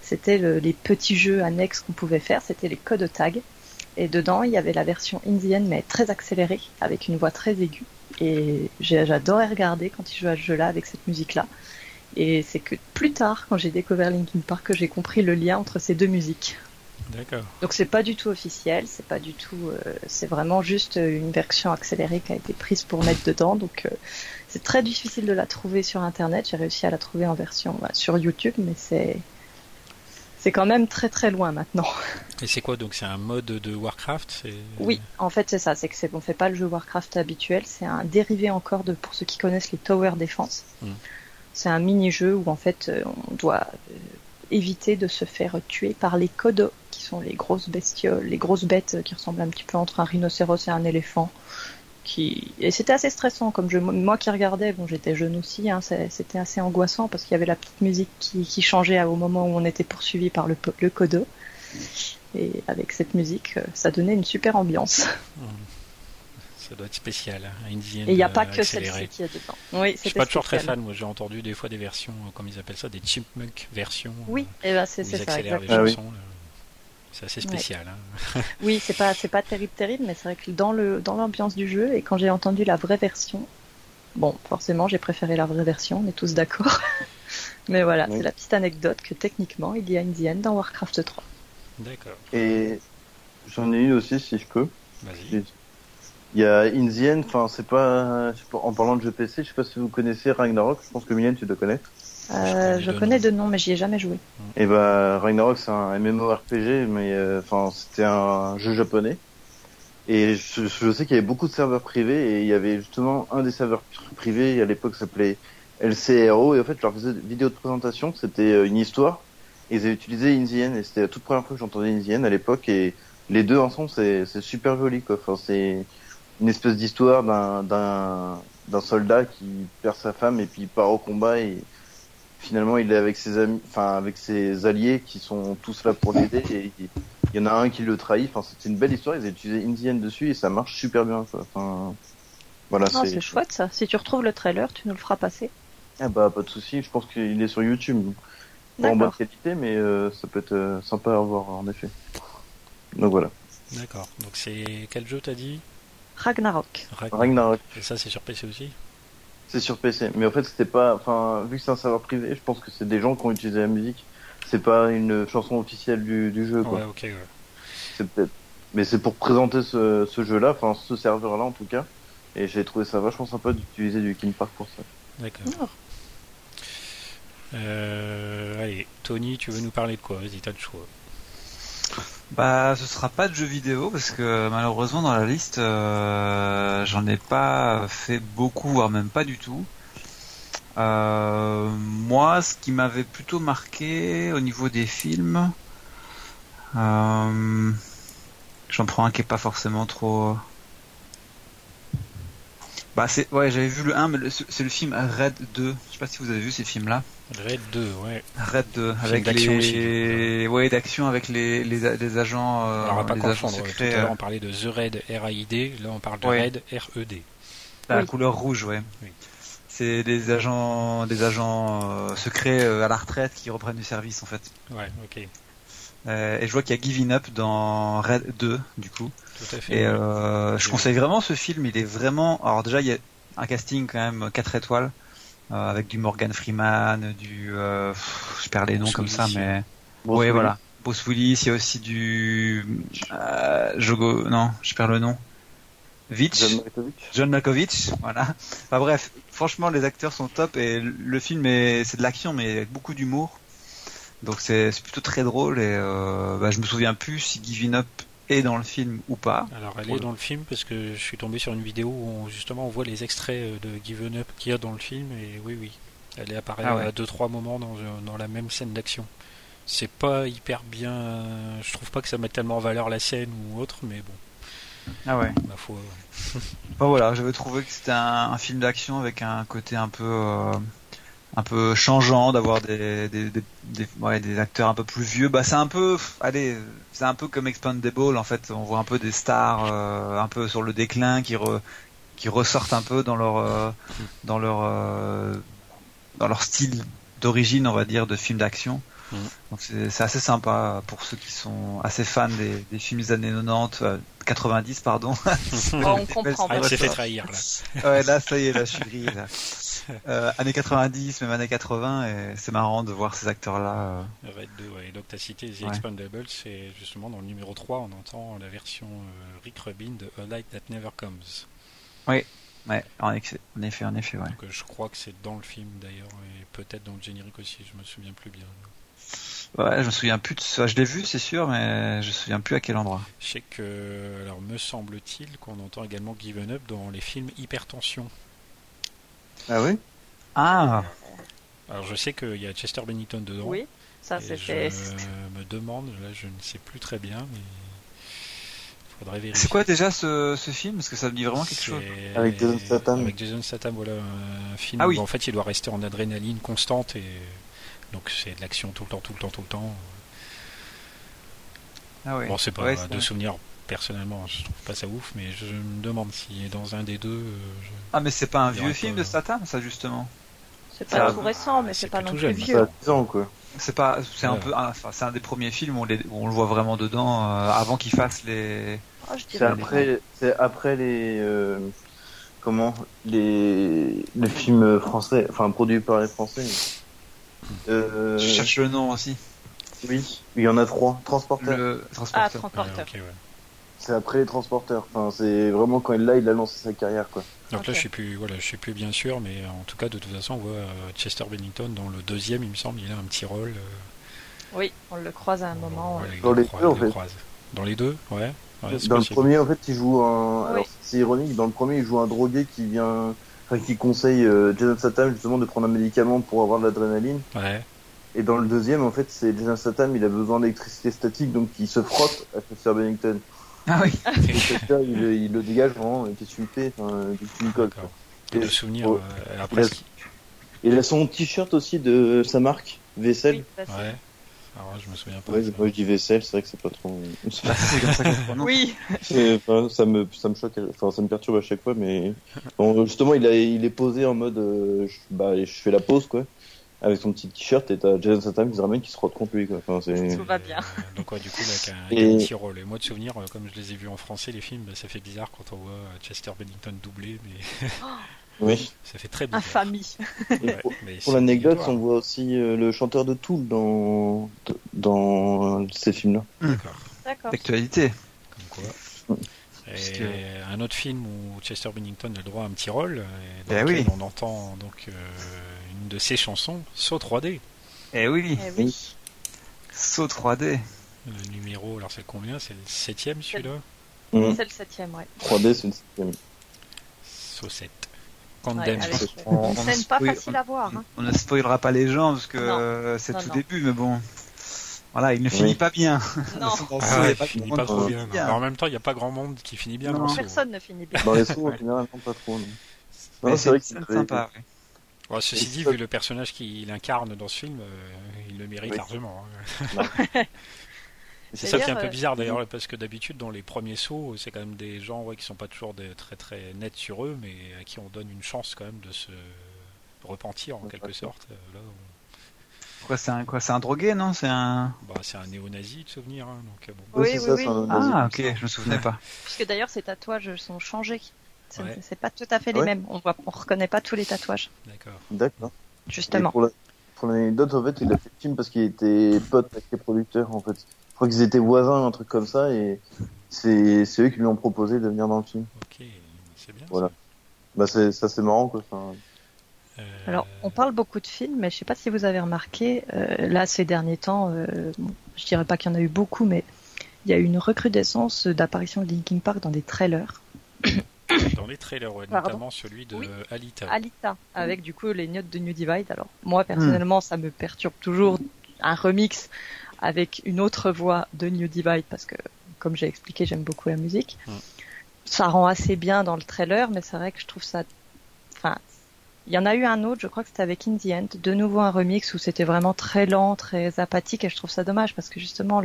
C'était le- les petits jeux annexes qu'on pouvait faire, c'était les codes tag. Et dedans, il y avait la version indienne, mais très accélérée, avec une voix très aiguë. Et j'ai- j'adorais regarder quand il jouait à ce jeu-là avec cette musique-là. Et c'est que plus tard, quand j'ai découvert Linkin Park, que j'ai compris le lien entre ces deux musiques. D'accord. Donc c'est pas du tout officiel, c'est pas du tout, euh, c'est vraiment juste une version accélérée qui a été prise pour mettre dedans. Donc euh, c'est très difficile de la trouver sur internet. J'ai réussi à la trouver en version bah, sur YouTube, mais c'est c'est quand même très très loin maintenant. Et c'est quoi donc C'est un mode de Warcraft Oui, en fait c'est ça, c'est que c'est on fait pas le jeu Warcraft habituel, c'est un dérivé encore de pour ceux qui connaissent les Tower Defense. Mm. C'est un mini-jeu où en fait euh, on doit euh, éviter de se faire tuer par les kodos, qui sont les grosses bestioles, les grosses bêtes qui ressemblent un petit peu entre un rhinocéros et un éléphant. Et c'était assez stressant comme jeu. Moi qui regardais, bon j'étais jeune aussi, hein, c'était assez angoissant parce qu'il y avait la petite musique qui, changeait au moment où on était poursuivi par le, le kodo. Et avec cette musique, euh, ça donnait une super ambiance. Ça doit être spécial. hein, Indian, Et il n'y a euh, pas que accéléré. celle-ci qui est dedans. Oui, Je suis pas toujours très fan. Moi, j'ai entendu des fois des versions, euh, comme ils appellent ça, des chipmunk versions. Oui, euh, et ben c'est ça. accélèrent les. Ah oui. chansons. là. C'est assez spécial. hein. Oui, c'est pas c'est pas terrible terrible, mais c'est vrai que dans le dans l'ambiance du jeu et quand j'ai entendu la vraie version, bon, forcément j'ai préféré la vraie version, on est tous d'accord. mais voilà, Oui. c'est la petite anecdote que techniquement il y a Indienne dans Warcraft 3. D'accord. Et j'en ai une aussi, si je peux. Vas-y. Il y a Indian, enfin, c'est pas, je sais pas, en parlant de jeu PC, je sais pas si vous connaissez Ragnarok, je pense que Mylène, tu dois connaître. Euh, connais je connais deux noms, mais j'y ai jamais joué. Et bah, Ragnarok, c'est un MMORPG, mais euh, enfin, c'était un jeu japonais. Et je, je sais qu'il y avait beaucoup de serveurs privés, et il y avait justement un des serveurs privés, à l'époque, s'appelait LCRO, et en fait, je leur faisais des vidéos de présentation, c'était euh, une histoire, et ils avaient utilisé Indian, et c'était la toute première fois que j'entendais Indian à l'époque, et les deux ensemble, c'est c'est super joli, quoi. Enfin, c'est une espèce d'histoire d'un d'un d'un soldat qui perd sa femme et puis il part au combat et finalement il est avec ses amis, enfin avec ses alliés qui sont tous là pour l'aider et il y en a un qui le trahit. Enfin, c'était une belle histoire. Ils ont utilisé Indian dessus et ça marche super bien. Quoi. Enfin, voilà, Ah, c'est chouette ça. Si tu retrouves le trailer, tu nous le feras passer. Ah bah pas de souci. Je pense qu'il est sur YouTube. Pas en bonne D'accord. qualité, mais euh, ça peut être euh, sympa à voir en effet. Donc voilà. D'accord. Donc c'est quel jeu t'as dit? Ragnarok. Ragnarok. Et ça c'est sur PC aussi c'est sur PC. Mais en fait, c'était pas. Enfin, vu que c'est un serveur privé, je pense que c'est des gens qui ont utilisé la musique. C'est pas une chanson officielle du, du jeu, quoi. Ouais, ok. ouais. C'est peut-être. Mais c'est pour présenter ce, ce jeu-là, enfin ce serveur-là en tout cas. Et j'ai trouvé ça vachement sympa d'utiliser du King Park pour ça. D'accord. Oh. Euh, allez, Tony, tu veux nous parler de quoi? Vas-y, t'as le choix. Bah, ce sera pas de jeu vidéo parce que malheureusement dans la liste, euh, j'en ai pas fait beaucoup, voire même pas du tout. Euh, moi, ce qui m'avait plutôt marqué au niveau des films, euh, j'en prends un qui est pas forcément trop. Bah c'est ouais j'avais vu le 1 mais c'est le film Red 2. Je sais pas si vous avez vu ces films là. Red 2 ouais. Red 2 avec les ouais d'action avec les, les, les agents euh, Alors, on va pas confondre. Secrets, Tout à l'heure on parlait de The Red R-A-I-D, là on parle de Red R-E-D. La couleur rouge ouais. Oui. C'est des agents des agents euh, secrets euh, à la retraite qui reprennent du service en fait. Ouais, OK. Euh, et je vois qu'il y a Giving Up dans Red 2 du coup. Tout à fait. Et euh, je conseille vraiment ce film. Il est vraiment. Alors déjà il y a un casting quand même 4 étoiles euh, avec du Morgan Freeman, du euh, je perds les noms comme ça, mais oui voilà. Bruce Willis. Il y a aussi du euh, Jogo. Non, je perds le nom. Vitch, John Malkovich. John Malkovich, voilà. Enfin bref, franchement les acteurs sont top et le film est c'est de l'action mais avec beaucoup d'humour. Donc c'est plutôt très drôle et bah, je me souviens plus si Giving Up est dans le film ou pas. Alors elle est dans le film parce que je suis tombé sur une vidéo où justement on voit les extraits euh, de Given Up qu'il y a dans le film et oui oui, elle est apparaît Ah ouais. à deux trois moments dans, dans la même scène d'action. C'est pas hyper bien, je trouve pas que ça mette tellement en valeur la scène ou autre, mais bon, Ah ouais. ma foi. Enfin, voilà, j'avais trouvé que c'était un, un film d'action avec un côté un peu euh, un peu changeant d'avoir des des, des, des, ouais, des acteurs un peu plus vieux. Bah c'est un peu allez, c'est un peu comme Expandable en fait, on voit un peu des stars euh, un peu sur le déclin qui re, qui ressortent un peu dans leur euh, dans leur euh, dans leur style d'origine, on va dire, de film d'action. Mhm. Donc c'est c'est assez sympa pour ceux qui sont assez fans des, des films des années 90, euh, 90 pardon. Oh, on comprend. Ah, il s'est fait trahir là. ouais, là, ça y est, là, je suis grillé, là. Euh, années 90, même années 80, et c'est marrant de voir ces acteurs-là. euh. Red 2, ouais. Et donc tu as cité The Ouais. Expendables, c'est justement dans le numéro 3, on entend la version euh, Rick Rubin de A Light That Never Comes. Ouais, en, ex- en effet, en effet, ouais. Donc euh, je crois que c'est dans le film d'ailleurs, et peut-être dans le générique aussi, je me souviens plus bien. Ouais, je me souviens plus de ça. Je l'ai vu, c'est sûr, mais je me souviens plus à quel endroit. Je sais que, alors me semble-t-il qu'on entend également Given Up dans les films Hypertension. Ah oui Ah, Alors je sais qu'il y a Chester Bennington dedans. Oui, ça et c'était. je me demande, là je ne sais plus très bien, mais faudrait vérifier. c'est quoi déjà ce, ce film? Parce que ça me dit vraiment quelque C'est- chose. Avec Jason Statham. Avec Jason Statham, voilà, un film Ah oui. où en fait il doit rester en adrénaline constante et donc c'est de l'action tout le temps, tout le temps, tout le temps. Ah ouais. Bon, c'est pas Ouais, de c'est- souvenir personnellement, je trouve pas ça ouf, mais je me demande si dans un des deux. euh, je- Ah, mais c'est pas un vieux film de Statham, ça justement. C'est pas tout récent, mais c'est pas non plus Ça vieux. a 10 ans, quoi. C'est pas, c'est un peu, ah, enfin, c'est un des premiers films où on, les- où on le voit vraiment dedans euh, avant qu'il fasse les. Oh, je C'est après, c'est après les. euh, comment Les, les films français, enfin produits par les Français. Euh, Je cherche le nom aussi. Oui, il y en a trois. Le Ah, transporteur. Ouais, transporteur. ok, ouais. C'est après les transporteurs. Enfin, c'est vraiment quand là, il a lancé sa carrière, quoi. Donc là, je suis plus, voilà, je suis plus bien sûr, mais en tout cas, de toute façon, on voit euh, Chester Bennington dans le deuxième, il me semble, il a un petit rôle. euh, Oui, on le croise à un moment. ouais. Dans le les croise- deux, en il le fait. croise. Dans les deux, ouais. dans le premier, en fait, il joue un. Oui. Alors, c'est ironique. Dans le premier, il joue un drogué qui vient, enfin, qui conseille euh, Jason Statham justement de prendre un médicament pour avoir de l'adrénaline. Ouais. Et dans le deuxième, en fait, c'est Jason Statham, il a besoin d'électricité statique, donc il se frotte à Chester Bennington. Ah oui. Il, il le dégage vraiment, qu'est-ce que tu me fais Enfin, qu'est-ce que tu me colles quoi. D'accord. Et de souvenirs Oh. euh, a, il a son t-shirt aussi de sa marque, Vaisselle. Oui, Ouais. Alors là, je me souviens pas. Ouais, moi je dis vaisselle, c'est vrai que c'est pas trop. Oui, C'est- enfin, ça me ça me choque, enfin ça me perturbe à chaque fois, mais bon, justement il a il est posé en mode euh, je, bah je fais la pause quoi, avec son petit t-shirt et t'as Jason Statham qui se ramène qui se contre lui quoi. Enfin, c'est tout va bien. Donc ouais, du coup, là, avec un, Et- avec un petit rôle. Et moi, de souvenir, euh, comme je les ai vus en français, les films, bah, ça fait bizarre quand on voit euh, Chester Bennington doublé, mais oui. ça fait très bizarre. Infamie. Ouais, pour l'anecdote, on voit aussi euh, le chanteur de Tool dans dans ces films-là. D'accord. D'accord. D'actualité. Comme quoi. Et que- un autre film où Chester Bennington a le droit à un petit rôle, et dans Eh lequel oui. on entend donc euh, une de ses chansons, Saut 3D. Eh oui. Eh oui. Saut 3D. Le numéro, alors c'est le combien? C'est le septième celui-là? Mmh. C'est le septième, ouais. 3D, c'est le septième. Saucette. Condemn. Ouais, on, scène pas facile à voir. Hein. On ne spoilera pas les gens parce que c'est tout début, mais bon. Voilà, il ne finit pas bien. Non. ah, il, finit pas trop bien. en même temps, il n'y a pas grand monde qui finit bien. Non. Personne ne finit bien. Dans les sauts, généralement, pas trop. Non. c'est vrai que c'est sympa. Bon, ceci dit, vu le personnage qu'il incarne dans ce film, euh, il le mérite largement. Hein. c'est ça qui est un peu euh, bizarre d'ailleurs, parce que d'habitude, dans les premiers sauts, c'est quand même des gens ouais, qui sont pas toujours des, très très nets sur eux, mais à qui on donne une chance quand même de se repentir en quelque sorte. Euh, là, Quoi, c'est un quoi C'est un drogué, non C'est un. Bah, c'est un néo-nazi de souvenir. Hein, donc, bon. Oui, oui, oui. Ah, ok, je me souvenais pas. Puisque d'ailleurs, ces tatouages sont changés. C'est pas tout à fait les mêmes. On voit, on reconnaît pas tous les tatouages. D'accord. D'accord. Justement. pour l'anecdote, en fait, il a fait le film parce qu'il était pote avec les producteurs, en fait. Je crois qu'ils étaient voisins, un truc comme ça, et c'est eux qui lui ont proposé de venir dans le film. Ok, c'est bien. Voilà. Bah, ça, c'est marrant, quoi. Enfin, euh, Alors, on parle beaucoup de films, mais je sais pas si vous avez remarqué, euh, là, ces derniers temps, euh, je dirais pas qu'il y en a eu beaucoup, mais il y a eu une recrudescence d'apparition de Linkin Park dans des trailers. Dans les trailers, notamment celui de Alita. Alita, avec du coup les notes de New Divide. Alors, moi, personnellement, ça me perturbe toujours un remix avec une autre voix de New Divide, parce que, comme j'ai expliqué, j'aime beaucoup la musique. Ça rend assez bien dans le trailer, mais c'est vrai que je trouve ça... Enfin, il y en a eu un autre, je crois que c'était avec In End, de nouveau un remix où c'était vraiment très lent, très apathique, et je trouve ça dommage parce que justement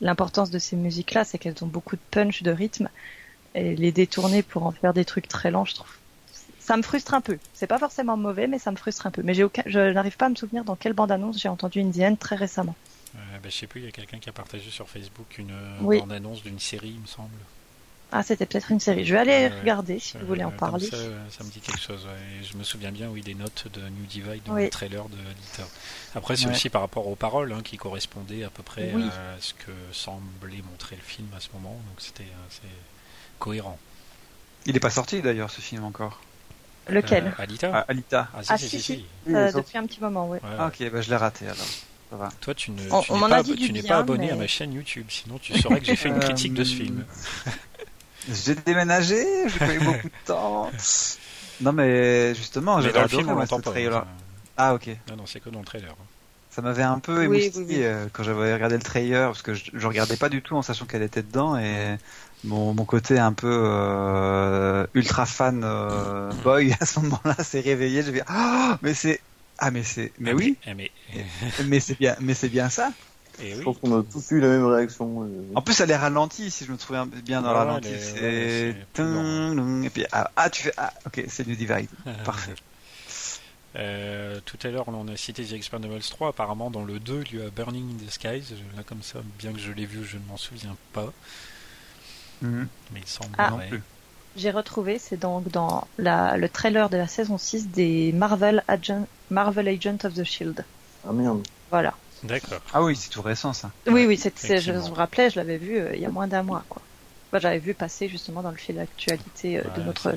l'importance de ces musiques-là, c'est qu'elles ont beaucoup de punch, de rythme, et les détourner pour en faire des trucs très lents, je trouve. Ça me frustre un peu. C'est pas forcément mauvais, mais ça me frustre un peu. Mais j'ai aucun, je n'arrive pas à me souvenir dans quelle bande-annonce j'ai entendu In End très récemment. Euh, ben, je sais plus, il y a quelqu'un qui a partagé sur Facebook une bande-annonce d'une série, il me semble. Ah, c'était peut-être une série. Je vais aller regarder si vous voulez en parler. Ça, ça, me dit quelque chose. Je me souviens bien, oui, des notes de New Divide dans le trailer de l'éditeur. Après, c'est aussi par rapport aux paroles hein, qui correspondaient à peu près à ce que semblait montrer le film à ce moment. Donc c'était assez cohérent. Il n'est pas sorti d'ailleurs ce film encore. Lequel euh, Alita. Ah, Alita. Ah, si, si, si. depuis un petit moment, oui. Ah, ok, bah, je l'ai raté alors. Toi, tu n'es pas, abonné à ma chaîne YouTube, sinon tu saurais que j'ai fait une critique de ce film. J'ai déménagé, j'ai pas eu beaucoup de temps. Non, mais justement, j'ai adoré film, moi, ce trailer. Ah, ok. Non, non, c'est que dans le trailer. Ça m'avait un peu émoustillé euh, quand j'avais regardé le trailer, parce que je, je regardais pas du tout en sachant qu'elle était dedans, et mon, mon côté un peu euh, ultra fan euh, boy à ce moment-là s'est réveillé. Je vais, oh, mais c'est, ah mais c'est, mais ah, oui, mais, mais c'est bien, mais c'est bien ça. Et je pense qu'on a tous eu la même réaction. Euh. En plus, elle est ralentie, si je me souviens bien dans la ralenti. C'est... et puis, ah, ah, tu fais... Ah, ok, c'est du Divide. Parfait. Euh, tout à l'heure, on a cité The Expendables 3. Apparemment, dans le 2, il y a Burning in the Skies. Là, comme ça, bien que je l'ai vu, je ne m'en souviens pas. Mhm. Mais il semble ah, non plus. J'ai retrouvé, c'est donc dans la, le trailer de la saison 6 des Marvel Agent, Marvel Agent of the Shield. Ah merde. Voilà. D'accord. Ah oui, c'est tout récent ça. Oui, oui, c'est, je me rappelais, je l'avais vu euh, il y a moins d'un mois. Quoi. j'avais vu passer justement dans le fil d'actualité euh, de notre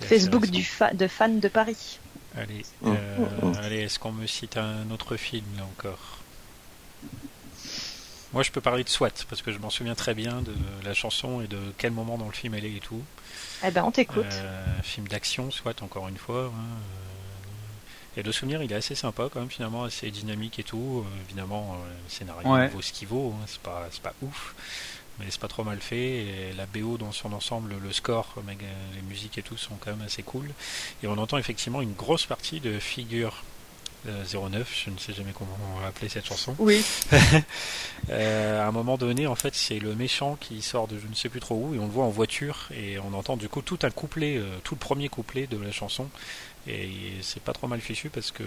Facebook du de fans de Paris. Allez, oh. Euh, oh. allez est-ce qu'on me cite un autre film là encore? Moi, je peux parler de SWAT parce que je m'en souviens très bien de la chanson et de quel moment dans le film elle est et tout. Eh ben, on t'écoute. film d'action, SWAT, encore une fois. Hein, et le souvenir, il est assez sympa quand même, finalement, assez dynamique et tout. Euh, évidemment, euh, le scénario vaut ce qu'il vaut, hein, c'est pas, pas ouf, mais c'est pas trop mal fait. Et la BO dans son ensemble, le score, les musiques et tout sont quand même assez cool. Et on entend effectivement une grosse partie de figure 09, je ne sais jamais comment on va appeler cette chanson. Oui. euh, à un moment donné, en fait, c'est le méchant qui sort de je ne sais plus trop où et on le voit en voiture et on entend du coup tout un couplet, euh, tout le premier couplet de la chanson et c'est pas trop mal fichu parce que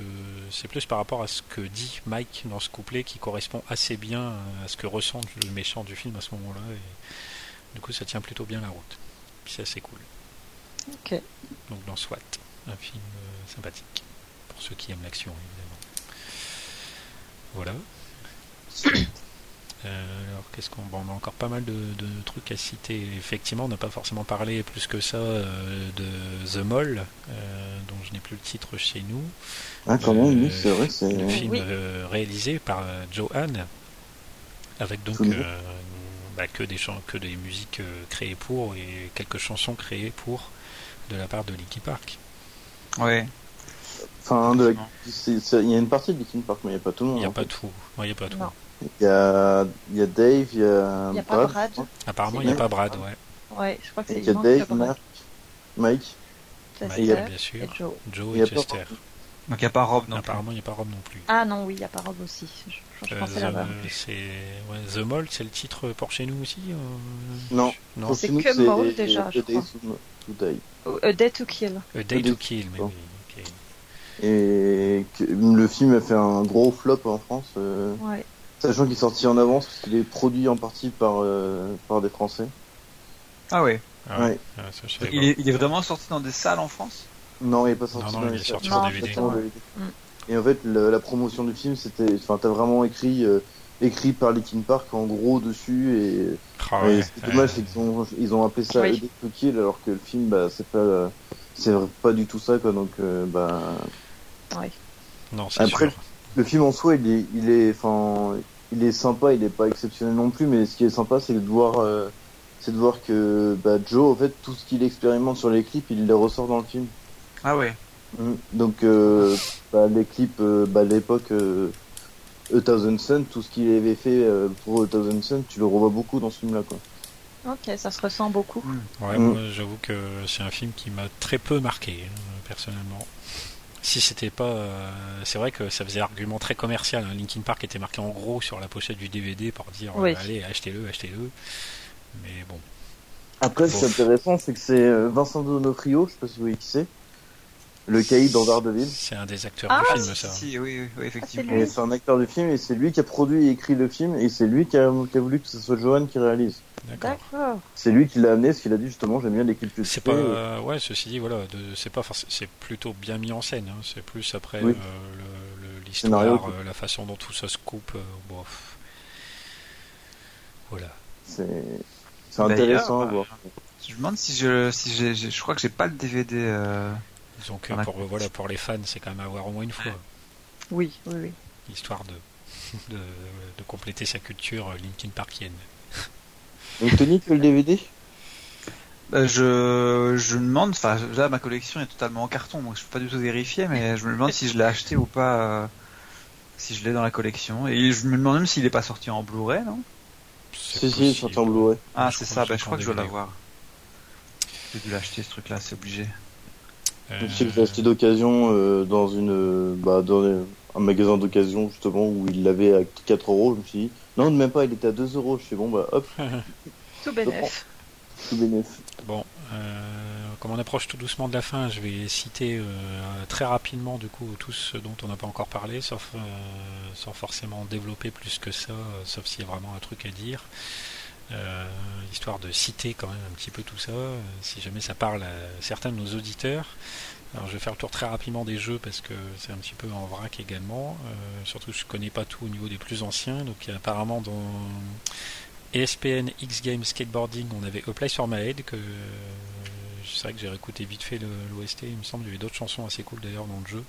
c'est plus par rapport à ce que dit Mike dans ce couplet qui correspond assez bien à ce que ressent le méchant du film à ce moment-là. Et du coup, ça tient plutôt bien la route. C'est assez cool. Ok. Donc dans SWAT, un film euh, sympathique pour ceux qui aiment l'action évidemment. Voilà. Euh, alors qu'est-ce qu'on bon, on a encore pas mal de, trucs à citer. Effectivement, on n'a pas forcément parlé plus que ça euh, de The Mall, euh, dont je n'ai plus le titre chez nous. Ah quand même, c'est vrai, c'est le film réalisé par Johan. Avec donc bah, que des chants, que des musiques créées pour et quelques chansons créées pour de la part de Linkin Park. Ouais. Enfin, il y a une partie de Linkin Park, mais il n'y a pas tout le monde. Il n'y a, pas tout. Il y a pas tout. Il y a, il y a Dave, il y a, il y a Brad. Pas Brad. Apparemment, il n'y a pas Brad, ouais. Ouais, je crois que c'est Il y a Dave, Mark, Mike. Mike, il y a... bien sûr. Et Joe. Joe et Chester. Donc il n'y a pas Rob non Apparemment, il n'y a pas Rob non plus. Ah non, oui, il n'y a pas Rob aussi. Je, je euh, pensais là-bas. C'est ouais, The Mold, c'est le titre pour chez nous aussi euh... Non. non. C'est que Mold déjà, je crois. To die. A Day to Kill. A Day to Kill, mais oui. Et que le film a fait un gros flop en France. Euh, ouais. Sachant qu'il est sorti en avance parce qu'il est produit en partie par, euh, par des Français. Ah ouais. Ah ouais. Ah, il, est, il, est, vraiment sorti dans des salles en France? Non, il n'est pas sorti non, non, dans il est sorti sur DVD. Et en fait, la promotion du film, c'était, enfin, t'as vraiment écrit, euh, écrit par Linkin Park en gros dessus et, ah ouais, c'est dommage, c'est qu'ils ont, ils ont appelé ça oui. Kill alors que le film, bah, c'est pas, c'est pas du tout ça, quoi. Donc, bah. Ouais. Non, Après, sûr. le film en soi, il est, il est, enfin, il est sympa, il est pas exceptionnel non plus, mais ce qui est sympa, c'est de voir, euh, c'est de voir que bah, Joe, en fait, tout ce qu'il expérimente sur les clips, il les ressort dans le film. Ah ouais. Mmh. Donc, euh, bah, les clips, euh, bah, l'époque euh, A Thousand Sun, tout ce qu'il avait fait euh, pour A Thousand Sun, tu le revois beaucoup dans ce film-là, quoi. Ok, ça se ressent beaucoup. Ouais, mmh. moi, j'avoue que c'est un film qui m'a très peu marqué, personnellement si c'était pas. Euh, c'est vrai que ça faisait argument très commercial. Hein. Linkin Park était marqué en gros sur la pochette du DVD pour dire oui. euh, allez, achetez-le, achetez-le. Mais bon. Après, ce qui est intéressant, c'est que c'est euh, Vincent Donofrio, je sais pas si vous voyez qui c'est. Le caïd dans Daredevil. C'est un des acteurs ah, du film, ça. Si, oui, oui, oui effectivement. Ah, c'est un acteur du film et c'est lui qui a produit et écrit le film et c'est lui qui a, qui a voulu que ce soit Johan qui réalise. D'accord. C'est lui qui l'a amené, parce qu'il a dit justement j'aime bien l'équipe plus. C'est pas, euh, ouais, ceci dit, voilà, c'est pas c'est plutôt bien mis en scène. Hein. C'est plus après oui. euh, l'histoire, euh, la façon dont tout ça se coupe. Euh, bon, voilà. C'est intéressant à voir. Je me demande si je si j'ai je crois que j'ai pas le DVD. Euh... Disons que pour voilà pour les fans, c'est quand même à voir au moins une fois. Oui, oui, oui. Histoire de de, de compléter sa culture Linkin Parkienne. Donc Tony, tu as le DVD bah, je, je me demande, enfin là ma collection est totalement en carton, donc je peux pas du tout vérifier, mais je me demande si je l'ai acheté ou pas, euh, si je l'ai dans la collection. Et je me demande même s'il est pas sorti en Blu-ray, non? Si, si, il est sorti en Blu-ray. Ah, c'est ça, bah, je crois que je dois l'avoir. J'ai dû l'acheter ce truc-là, c'est obligé. Euh... Je sais que j'ai acheté d'occasion euh, dans une, bah, dans un magasin d'occasion justement où il l'avait à 4 euros. Je me suis dit, non, même pas, il était à 2 euros. Je suis bon, bah hop. Tout bénef. Tout bénef. Bon, euh, comme on approche tout doucement de la fin, je vais citer euh, très rapidement du coup tout ce dont on n'a pas encore parlé, sauf euh, sans forcément développer plus que ça, euh, sauf s'il y a vraiment un truc à dire. Euh, histoire de citer quand même un petit peu tout ça, si jamais ça parle à certains de nos auditeurs. Alors je vais faire le tour très rapidement des jeux parce que c'est un petit peu en vrac également. Euh, surtout je connais pas tout au niveau des plus anciens. Donc il apparemment dans ESPN X Games Skateboarding, on avait A Place for Head que c'est vrai que j'ai réécouté vite fait l'OST. Il me semble qu'il y avait d'autres chansons assez cool d'ailleurs dans le jeu.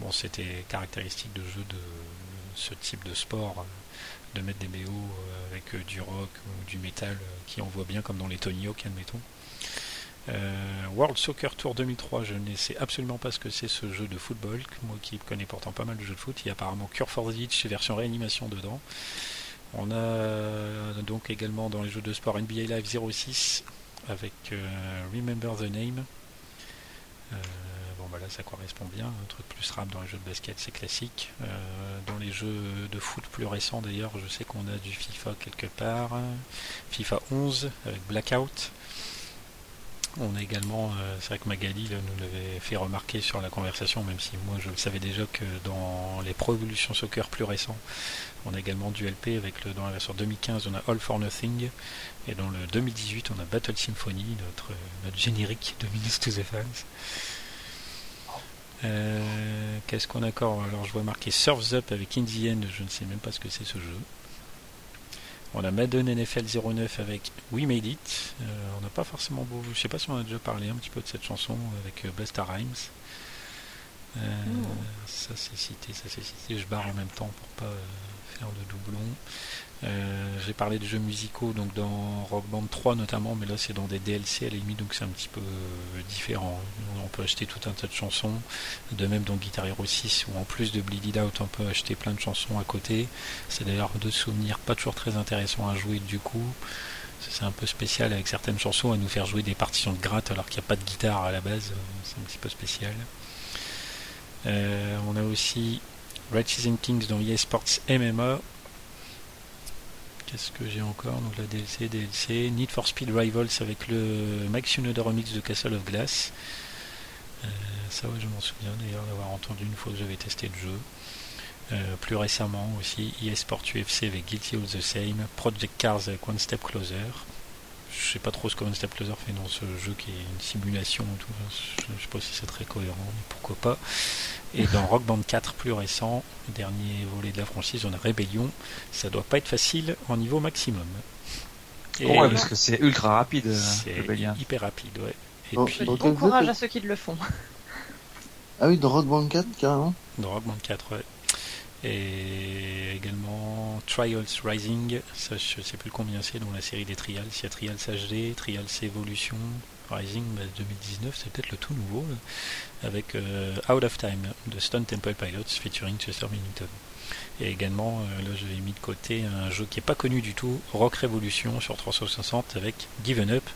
Bon, c'était caractéristique de jeu de ce type de sport de mettre des BO avec du rock ou du métal qui envoie bien comme dans les Tony Hawk, admettons. Euh, World Soccer Tour 2003, je ne sais absolument pas ce que c'est ce jeu de football, moi qui connais pourtant pas mal de jeux de foot, il y a apparemment Cure for the version réanimation dedans. On a donc également dans les jeux de sport NBA Live 06 avec euh, Remember the Name. Euh, bon bah là ça correspond bien, un truc plus rap dans les jeux de basket c'est classique. Dans les jeux de foot plus récents d'ailleurs je sais qu'on a du FIFA quelque part, FIFA 11 avec Blackout. On a également, euh, c'est vrai que Magali nous l'avait fait remarquer sur la conversation, même si moi je le savais déjà que dans les Pro Evolution Soccer plus récents, on a également du LP avec le, dans la version 2015 on a All for Nothing et dans le 2018 on a Battle Symphony, notre, notre générique de Minutes to the Fans. Euh, Qu'est-ce qu'on a encore? Alors je vois marqué Surf's Up avec In the End, je ne sais même pas ce que c'est ce jeu. On a Madden NFL 09 avec We Made It. Euh, on n'a pas forcément beau. Je sais pas si on a déjà parlé un petit peu de cette chanson avec euh, Busta Rhymes. Euh, oh. Ça c'est cité, ça c'est cité. Je barre en même temps pour pas faire de doublons. Euh, j'ai parlé de jeux musicaux donc dans Rock Band 3 notamment, mais là c'est dans des DLC à la limite donc c'est un petit peu euh, différent. On peut acheter tout un tas de chansons, de même dans Guitar Hero 6 où en plus de Bleed It Out on peut acheter plein de chansons à côté. C'est d'ailleurs deux souvenirs pas toujours très intéressants à jouer du coup. C'est un peu spécial avec certaines chansons à nous faire jouer des partitions de gratte alors qu'il n'y a pas de guitare à la base, c'est un petit peu spécial. on a aussi Season Kings dans EA Sports MMA Qu'est-ce que j'ai encore Donc la DLC, DLC, Need for Speed Rivals avec le Max Shinoda Remix de Castle of Glass. Euh, ça, je m'en souviens d'ailleurs d'avoir entendu une fois que j'avais testé le jeu. Euh, plus récemment aussi, eSport UFC avec Guilty of the Same, Project Cars avec One Step Closer. Je sais pas trop ce que Step Closer fait dans ce jeu qui est une simulation. Tout. Je, je sais pas si c'est très cohérent, mais pourquoi pas. Et dans Rock Band 4 plus récent, dernier volet de la franchise, on a Rébellion. Ça doit pas être facile en niveau maximum. Et ouais, parce que c'est ultra rapide. Euh, c'est hyper rapide, ouais. Et puis, bon courage à ceux qui le font. Ah oui, dans Rock Band 4, carrément Dans Rock Band 4, ouais. Et également Trials Rising, ça je sais plus combien c'est dans la série des Trials. Il y a Trials HD, Trials Evolution, Rising 2019, bah, c'est peut-être le tout nouveau, avec euh, Out of Time de Stone Temple Pilots featuring Chester Bennington. Et également, euh, là j'ai mis de côté un jeu qui n'est pas connu du tout, Rock Revolution sur 360 avec Given Up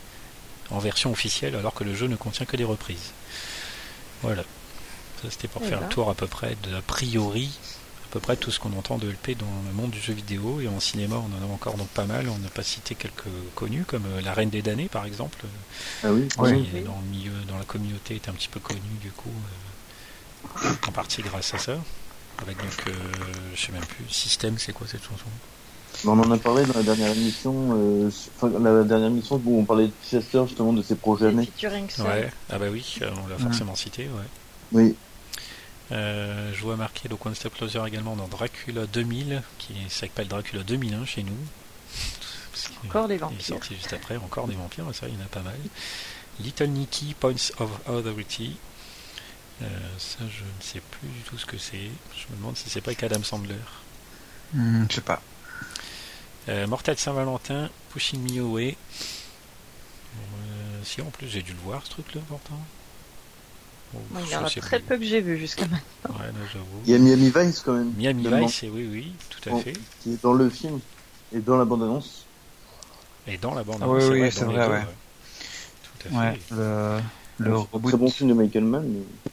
en version officielle alors que le jeu ne contient que des reprises. Voilà. Ça c'était pour faire le tour à peu près de a priori peu près tout ce qu'on entend de LP dans le monde du jeu vidéo et en cinéma on en a encore donc pas mal. On n'a pas cité quelques connus comme euh, La Reine des damnés par exemple. Ah oui, Dans le milieu, dans la communauté est un petit peu connu du coup, euh, en partie grâce à ça. Avec donc, euh, je sais même plus, Système, c'est quoi cette chanson? On en a parlé dans la dernière émission, la dernière émission où on parlait de Chester justement de ses projets années. Ouais, ah bah oui, on l'a forcément cité, ouais. Oui, euh, je vois marqué donc One Step Closer également dans Dracula 2000, qui s'appelle Dracula 2001 chez nous. Encore des vampires. Il est sorti juste après, encore des vampires, ça il y en a pas mal. Little Nicky, Points of Authority. Euh, ça je ne sais plus du tout ce que c'est. Je me demande si c'est pas avec Adam Sandler. Hmm, je sais pas. Euh, Mortal Saint-Valentin, Pushing Me Away. si en plus j'ai dû le voir ce truc là il y en a très peu que j'ai vu jusqu'à maintenant. il y a Miami Vice quand même. Miami Vice, oui, oui, tout à fait. Qui est dans le film et dans la bande-annonce. Et dans la bande-annonce. oui, oui, c'est vrai, ouais. Tout à fait. le, le reboot. Très bon film de Michael Mann. Mais...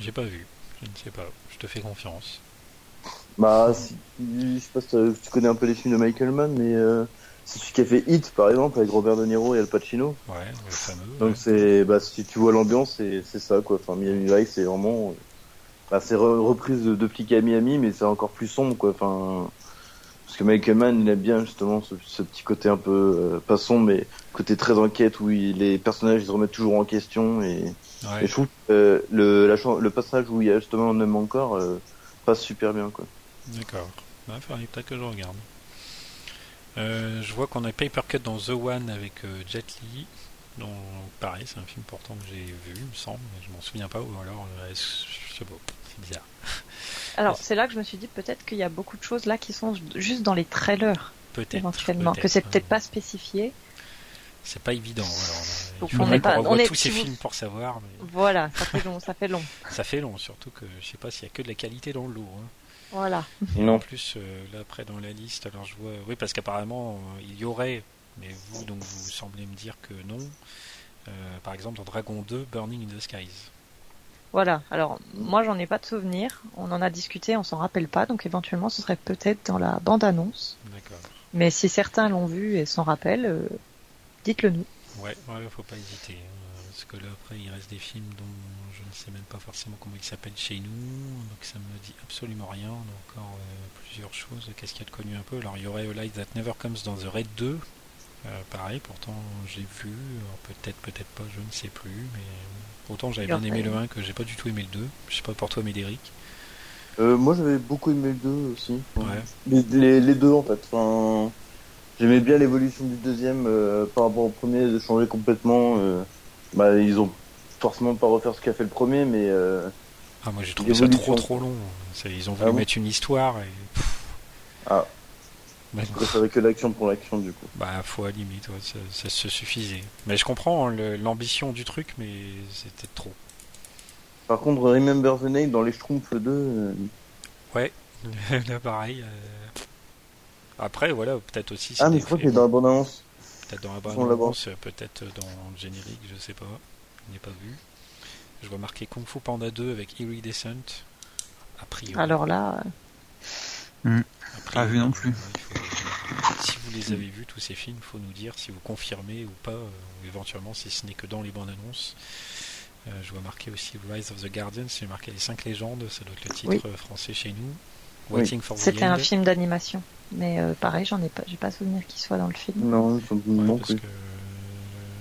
J'ai pas vu. Je ne sais pas. Je te fais confiance. Bah, si, je sais pas si tu connais un peu les films de Michael Mann, mais euh, c'est celui qui a fait Hit, par exemple, avec Robert De Niro et Al Pacino. Ouais, le fameux. Donc c'est, bah, si tu vois l'ambiance, c'est ça, quoi. Enfin, Miami Vice, c'est vraiment, bah, c'est reprise de, de à Miami, mais c'est encore plus sombre, quoi. Enfin, parce que Michael Mann, il aime bien justement ce, petit côté un peu euh, pas sombre, mais côté très enquête où les personnages ils se remettent toujours en question et, je trouve euh, le, la, le passage où il y a justement un homme encore euh, passe super bien, quoi. D'accord. Bah, peut-être que je regarde. Euh, je vois qu'on a Paper Cut dans The One avec euh, Jet Li. Donc, pareil, c'est un film pourtant que j'ai vu, il me semble, mais je m'en souviens pas, ou alors, euh, c'est bizarre. Alors, c'est là que je me suis dit peut-être qu'il y a beaucoup de choses là qui sont juste dans les trailers. Peut-être. Éventuellement, que c'est peut-être pas spécifié. C'est pas évident. Alors, il on est pas, on est tous ces films pour savoir. Voilà, ça fait long, ça fait long. ça fait long, surtout que je sais pas s'il y a que de la qualité dans le lot. Hein. Voilà. Et en plus, euh, là après dans la liste, alors je vois, oui parce qu'apparemment euh, il y aurait, mais vous donc vous semblez me dire que non. Euh, par exemple dans Dragon 2, Burning in the Skies. Voilà. Alors moi j'en ai pas de souvenir. On en a discuté, on s'en rappelle pas, donc éventuellement ce serait peut-être dans la bande annonce. D'accord. Mais si certains l'ont vu et s'en rappellent, dites-le nous. Ouais, ouais, faut pas hésiter. Hein. Parce que là après il reste des films dont je ne sais même pas forcément comment il s'appelle chez nous, donc ça me dit absolument rien. encore euh, plusieurs choses. Qu'est-ce qu'il y a de connu un peu? Alors il y aurait A Light That Never Comes dans The Raid 2. Euh, pareil, pourtant j'ai vu, peut-être, peut-être pas, je ne sais plus, mais autant j'avais bien aimé le 1 que j'ai pas du tout aimé le 2. Je sais pas pour toi, Médéric. Euh, moi j'avais beaucoup aimé le 2 aussi. Les, les, deux en fait. Enfin, J'aimais bien l'évolution du deuxième par rapport au premier, de changer complètement. Bah, ils ont forcément pas refaire ce qu'a fait le premier, mais. Euh, ah, moi j'ai trouvé ça trop trop long. Ils ont voulu ah mettre une histoire et. Ah. Je préférais que l'action pour l'action du coup. Bah, faut à limite, ça, se suffisait. Mais je comprends hein, l'ambition du truc, mais c'était trop. Par contre, Remember the Name dans les Schtroumpfs 2. Euh, ouais, là pareil. Euh. Après, voilà, peut-être aussi. Ah, mais je crois qu'il est dans la bande-annonce. Peut-être dans la bande-annonce, peut-être dans le générique, je sais pas. Je n'ai pas vu. Je vois marqué Kung Fu Panda 2 avec Iridescent. A priori. Alors là. Hmm. pas vu non plus. si vous les avez vus, tous ces films, il faut nous dire si vous confirmez ou pas, euh, ou éventuellement si ce n'est que dans les bandes annonces. Euh, je vois marqué aussi Rise of the Guardians, j'ai marqué les 5 légendes, ça doit être le titre euh, français chez nous. Waiting for C'était un film d'animation, mais pareil, j'en ai pas, j'ai pas souvenir qu'il soit dans le film. Non, non plus.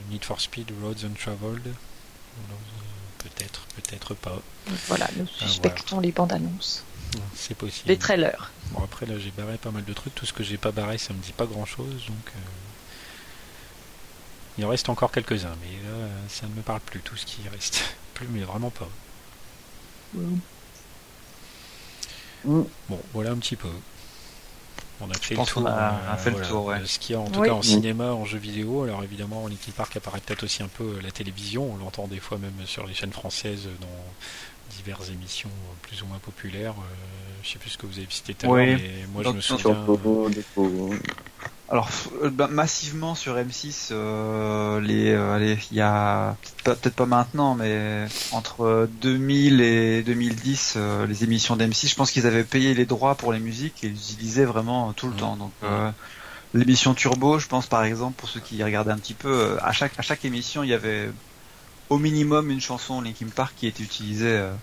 Need for Speed, Roads Untraveled, peut-être, peut-être pas. Voilà, nous ah, suspectons les bandes annonces. C'est possible. Les trailers. Bon, après, là, j'ai barré pas mal de trucs. Tout ce que j'ai pas barré, ça me dit pas grand chose. Donc, euh, il en reste encore quelques-uns. Mais là, ça ne me parle plus, tout ce qui reste. Plus, mais vraiment pas. Mm. Bon, voilà un petit peu. On a fait le tour. A, fait le tour Ce qu'il y a en tout cas en cinéma, en jeu vidéo. Alors évidemment, Linkin Park apparaît peut-être aussi un peu à la télévision. On l'entend des fois même sur les chaînes françaises dans diverses émissions plus ou moins populaires. Euh, je sais plus ce que vous avez cité tout à l'heure, mais moi je me souviens. Alors euh, bah, massivement sur M6, euh, les, allez, il y a peut-être pas maintenant, mais entre 2000 et 2010, les émissions d'M6, je pense qu'ils avaient payé les droits pour les musiques et ils utilisaient vraiment tout le mmh. temps. Donc l'émission Turbo, je pense par exemple pour ceux qui regardaient un petit peu, à chaque à chaque émission il y avait au minimum une chanson Linkin Park qui était utilisée. Euh,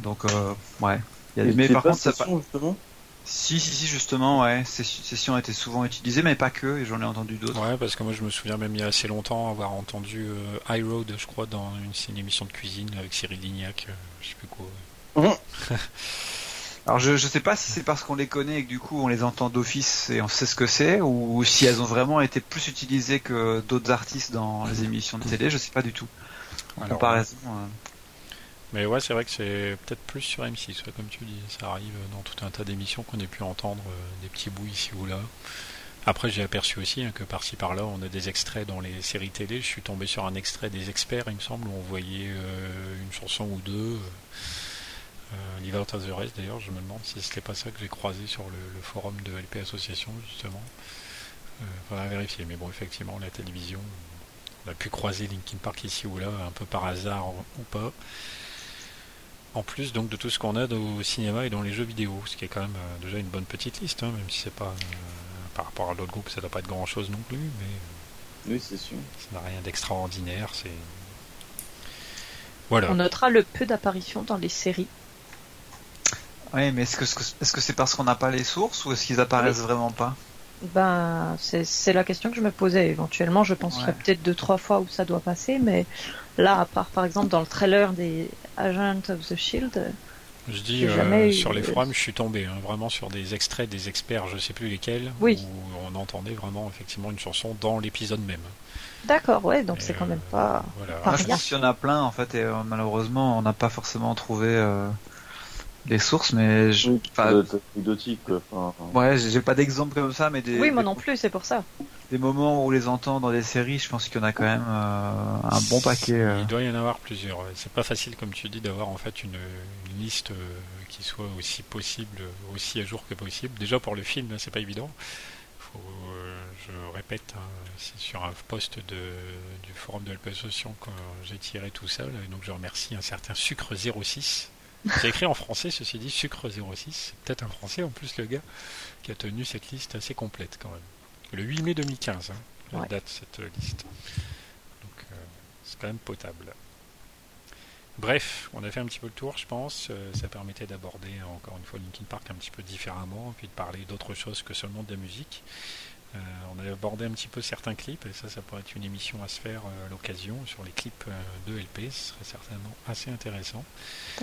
donc, euh, ouais. Il y a... Mais par contre, ça justement si, si, si, justement, ouais. Ces sessions étaient souvent utilisées, mais pas que, et j'en ai entendu d'autres. Ouais, parce que moi je me souviens même il y a assez longtemps avoir entendu euh, High Road, je crois, dans une, une émission de cuisine avec Cyril Lignac, je sais plus quoi. Mmh. Alors je, je sais pas si c'est parce qu'on les connaît et que du coup on les entend d'office et on sait ce que c'est, ou si elles ont vraiment été plus utilisées que d'autres artistes dans les émissions de télé, je sais pas du tout. En comparaison. Euh. Mais ouais, c'est vrai que c'est peut-être plus sur M6, comme tu dis. Ça arrive dans tout un tas d'émissions qu'on ait pu entendre euh, des petits bouts ici ou là. Après, j'ai aperçu aussi hein, que par-ci par-là, on a des extraits dans les séries télé. Je suis tombé sur un extrait des experts, il me semble, où on voyait euh, une chanson ou deux. Euh, Live Out of the Rest d'ailleurs, je me demande si c'était pas ça que j'ai croisé sur le, forum de LP Association justement. Euh, faudra vérifier, mais bon effectivement la télévision, on a pu croiser Linkin Park ici ou là, un peu par hasard ou pas. En plus donc de tout ce qu'on a au cinéma et dans les jeux vidéo, ce qui est quand même euh, déjà une bonne petite liste, hein, même si c'est pas euh, par rapport à d'autres groupes ça doit pas être grand chose non plus, mais oui c'est sûr. Ça n'a rien d'extraordinaire, c'est voilà. On notera le peu d'apparitions dans les séries oui, mais est-ce que est-ce que c'est parce qu'on n'a pas les sources ou est-ce qu'ils apparaissent vraiment pas? Ben, c'est la question que je me posais. Éventuellement, je penserais peut-être deux trois fois où ça doit passer, mais là, à part par exemple dans le trailer des Agents of the Shield. Je dis euh, sur les forums, je suis tombé hein, vraiment sur des extraits des experts, je sais plus lesquels, où on entendait vraiment effectivement une chanson dans l'épisode même. D'accord, ouais, donc c'est quand même pas. Voilà. je pense qu'il y en a plein en fait, et euh, malheureusement, on n'a pas forcément trouvé. Euh, les sources, mais je. Enfin, Ouais, j'ai pas d'exemple comme ça, mais des. Oui, moi non plus, c'est pour ça. Des moments où les entend dans des séries, je pense qu'il y en a quand même euh, un bon paquet. Euh. Il doit y en avoir plusieurs. C'est pas facile, comme tu dis, d'avoir en fait une, liste euh, qui soit aussi possible, aussi à jour que possible. Déjà pour le film, c'est pas évident. Faut, je répète, hein, c'est sur un poste de, du forum de l'association que j'ai tiré tout ça. et donc je remercie un certain Sucre 06 c'est écrit en français, ceci dit, Sucre 06. C'est peut-être un français en plus, le gars, qui a tenu cette liste assez complète quand même. Le 8 mai 2015, hein, date cette liste. Donc euh, c'est quand même potable. Bref, on a fait un petit peu le tour, je pense. Euh, ça permettait d'aborder encore une fois Linkin Park un petit peu différemment, puis de parler d'autre chose que seulement de la musique. Euh, on a abordé un petit peu certains clips, et ça, ça pourrait être une émission à se faire euh, à l'occasion sur les clips euh, de LP, ce serait certainement assez intéressant.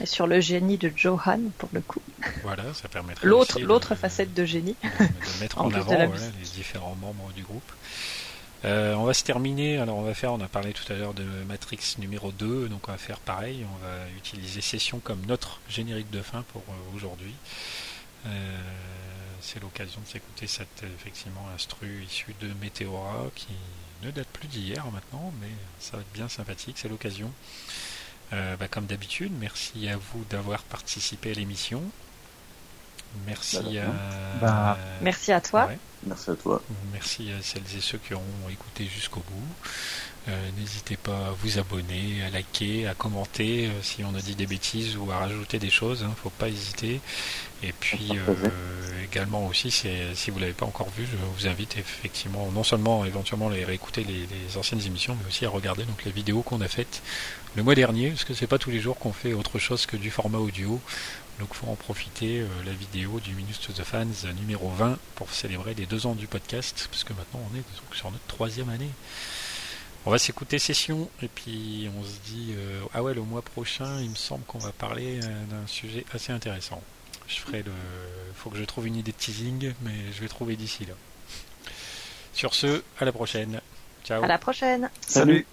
Et sur le génie de Johan, pour le coup. Voilà, ça permettrait l'autre l'autre facette de génie. De, mettre en, avant les différents membres du groupe. on va se terminer, alors on va faire, on a parlé tout à l'heure de Matrix numéro 2, donc on va faire pareil, on va utiliser Session comme notre générique de fin pour aujourd'hui. C'est l'occasion de s'écouter cette effectivement instru issue de Meteora qui ne date plus d'hier maintenant, mais ça va être bien sympathique, c'est l'occasion. Bah, comme d'habitude, merci à vous d'avoir participé à l'émission. Merci bah, à... Bah, merci à toi. Merci à toi. Merci à celles et ceux qui auront écouté jusqu'au bout. Euh, n'hésitez pas à vous abonner, à liker, à commenter euh, si on a dit des bêtises ou à rajouter des choses. ne hein, faut pas hésiter. Et puis euh, également aussi, si vous l'avez pas encore vu, je vous invite effectivement non seulement éventuellement à réécouter les, les, anciennes émissions, mais aussi à regarder donc les vidéos qu'on a faites le mois dernier, parce que c'est pas tous les jours qu'on fait autre chose que du format audio. Donc faut en profiter, euh, la vidéo du Minus to the Fans numéro 20 pour célébrer les deux ans du podcast, parce que maintenant on est sur notre troisième année. On va s'écouter session et puis on se dit euh, ah ouais le mois prochain il me semble qu'on va parler euh, d'un sujet assez intéressant. Je ferai le faut que je trouve une idée de teasing mais je vais trouver d'ici là. Sur ce, à la prochaine. Ciao. À la prochaine. Salut.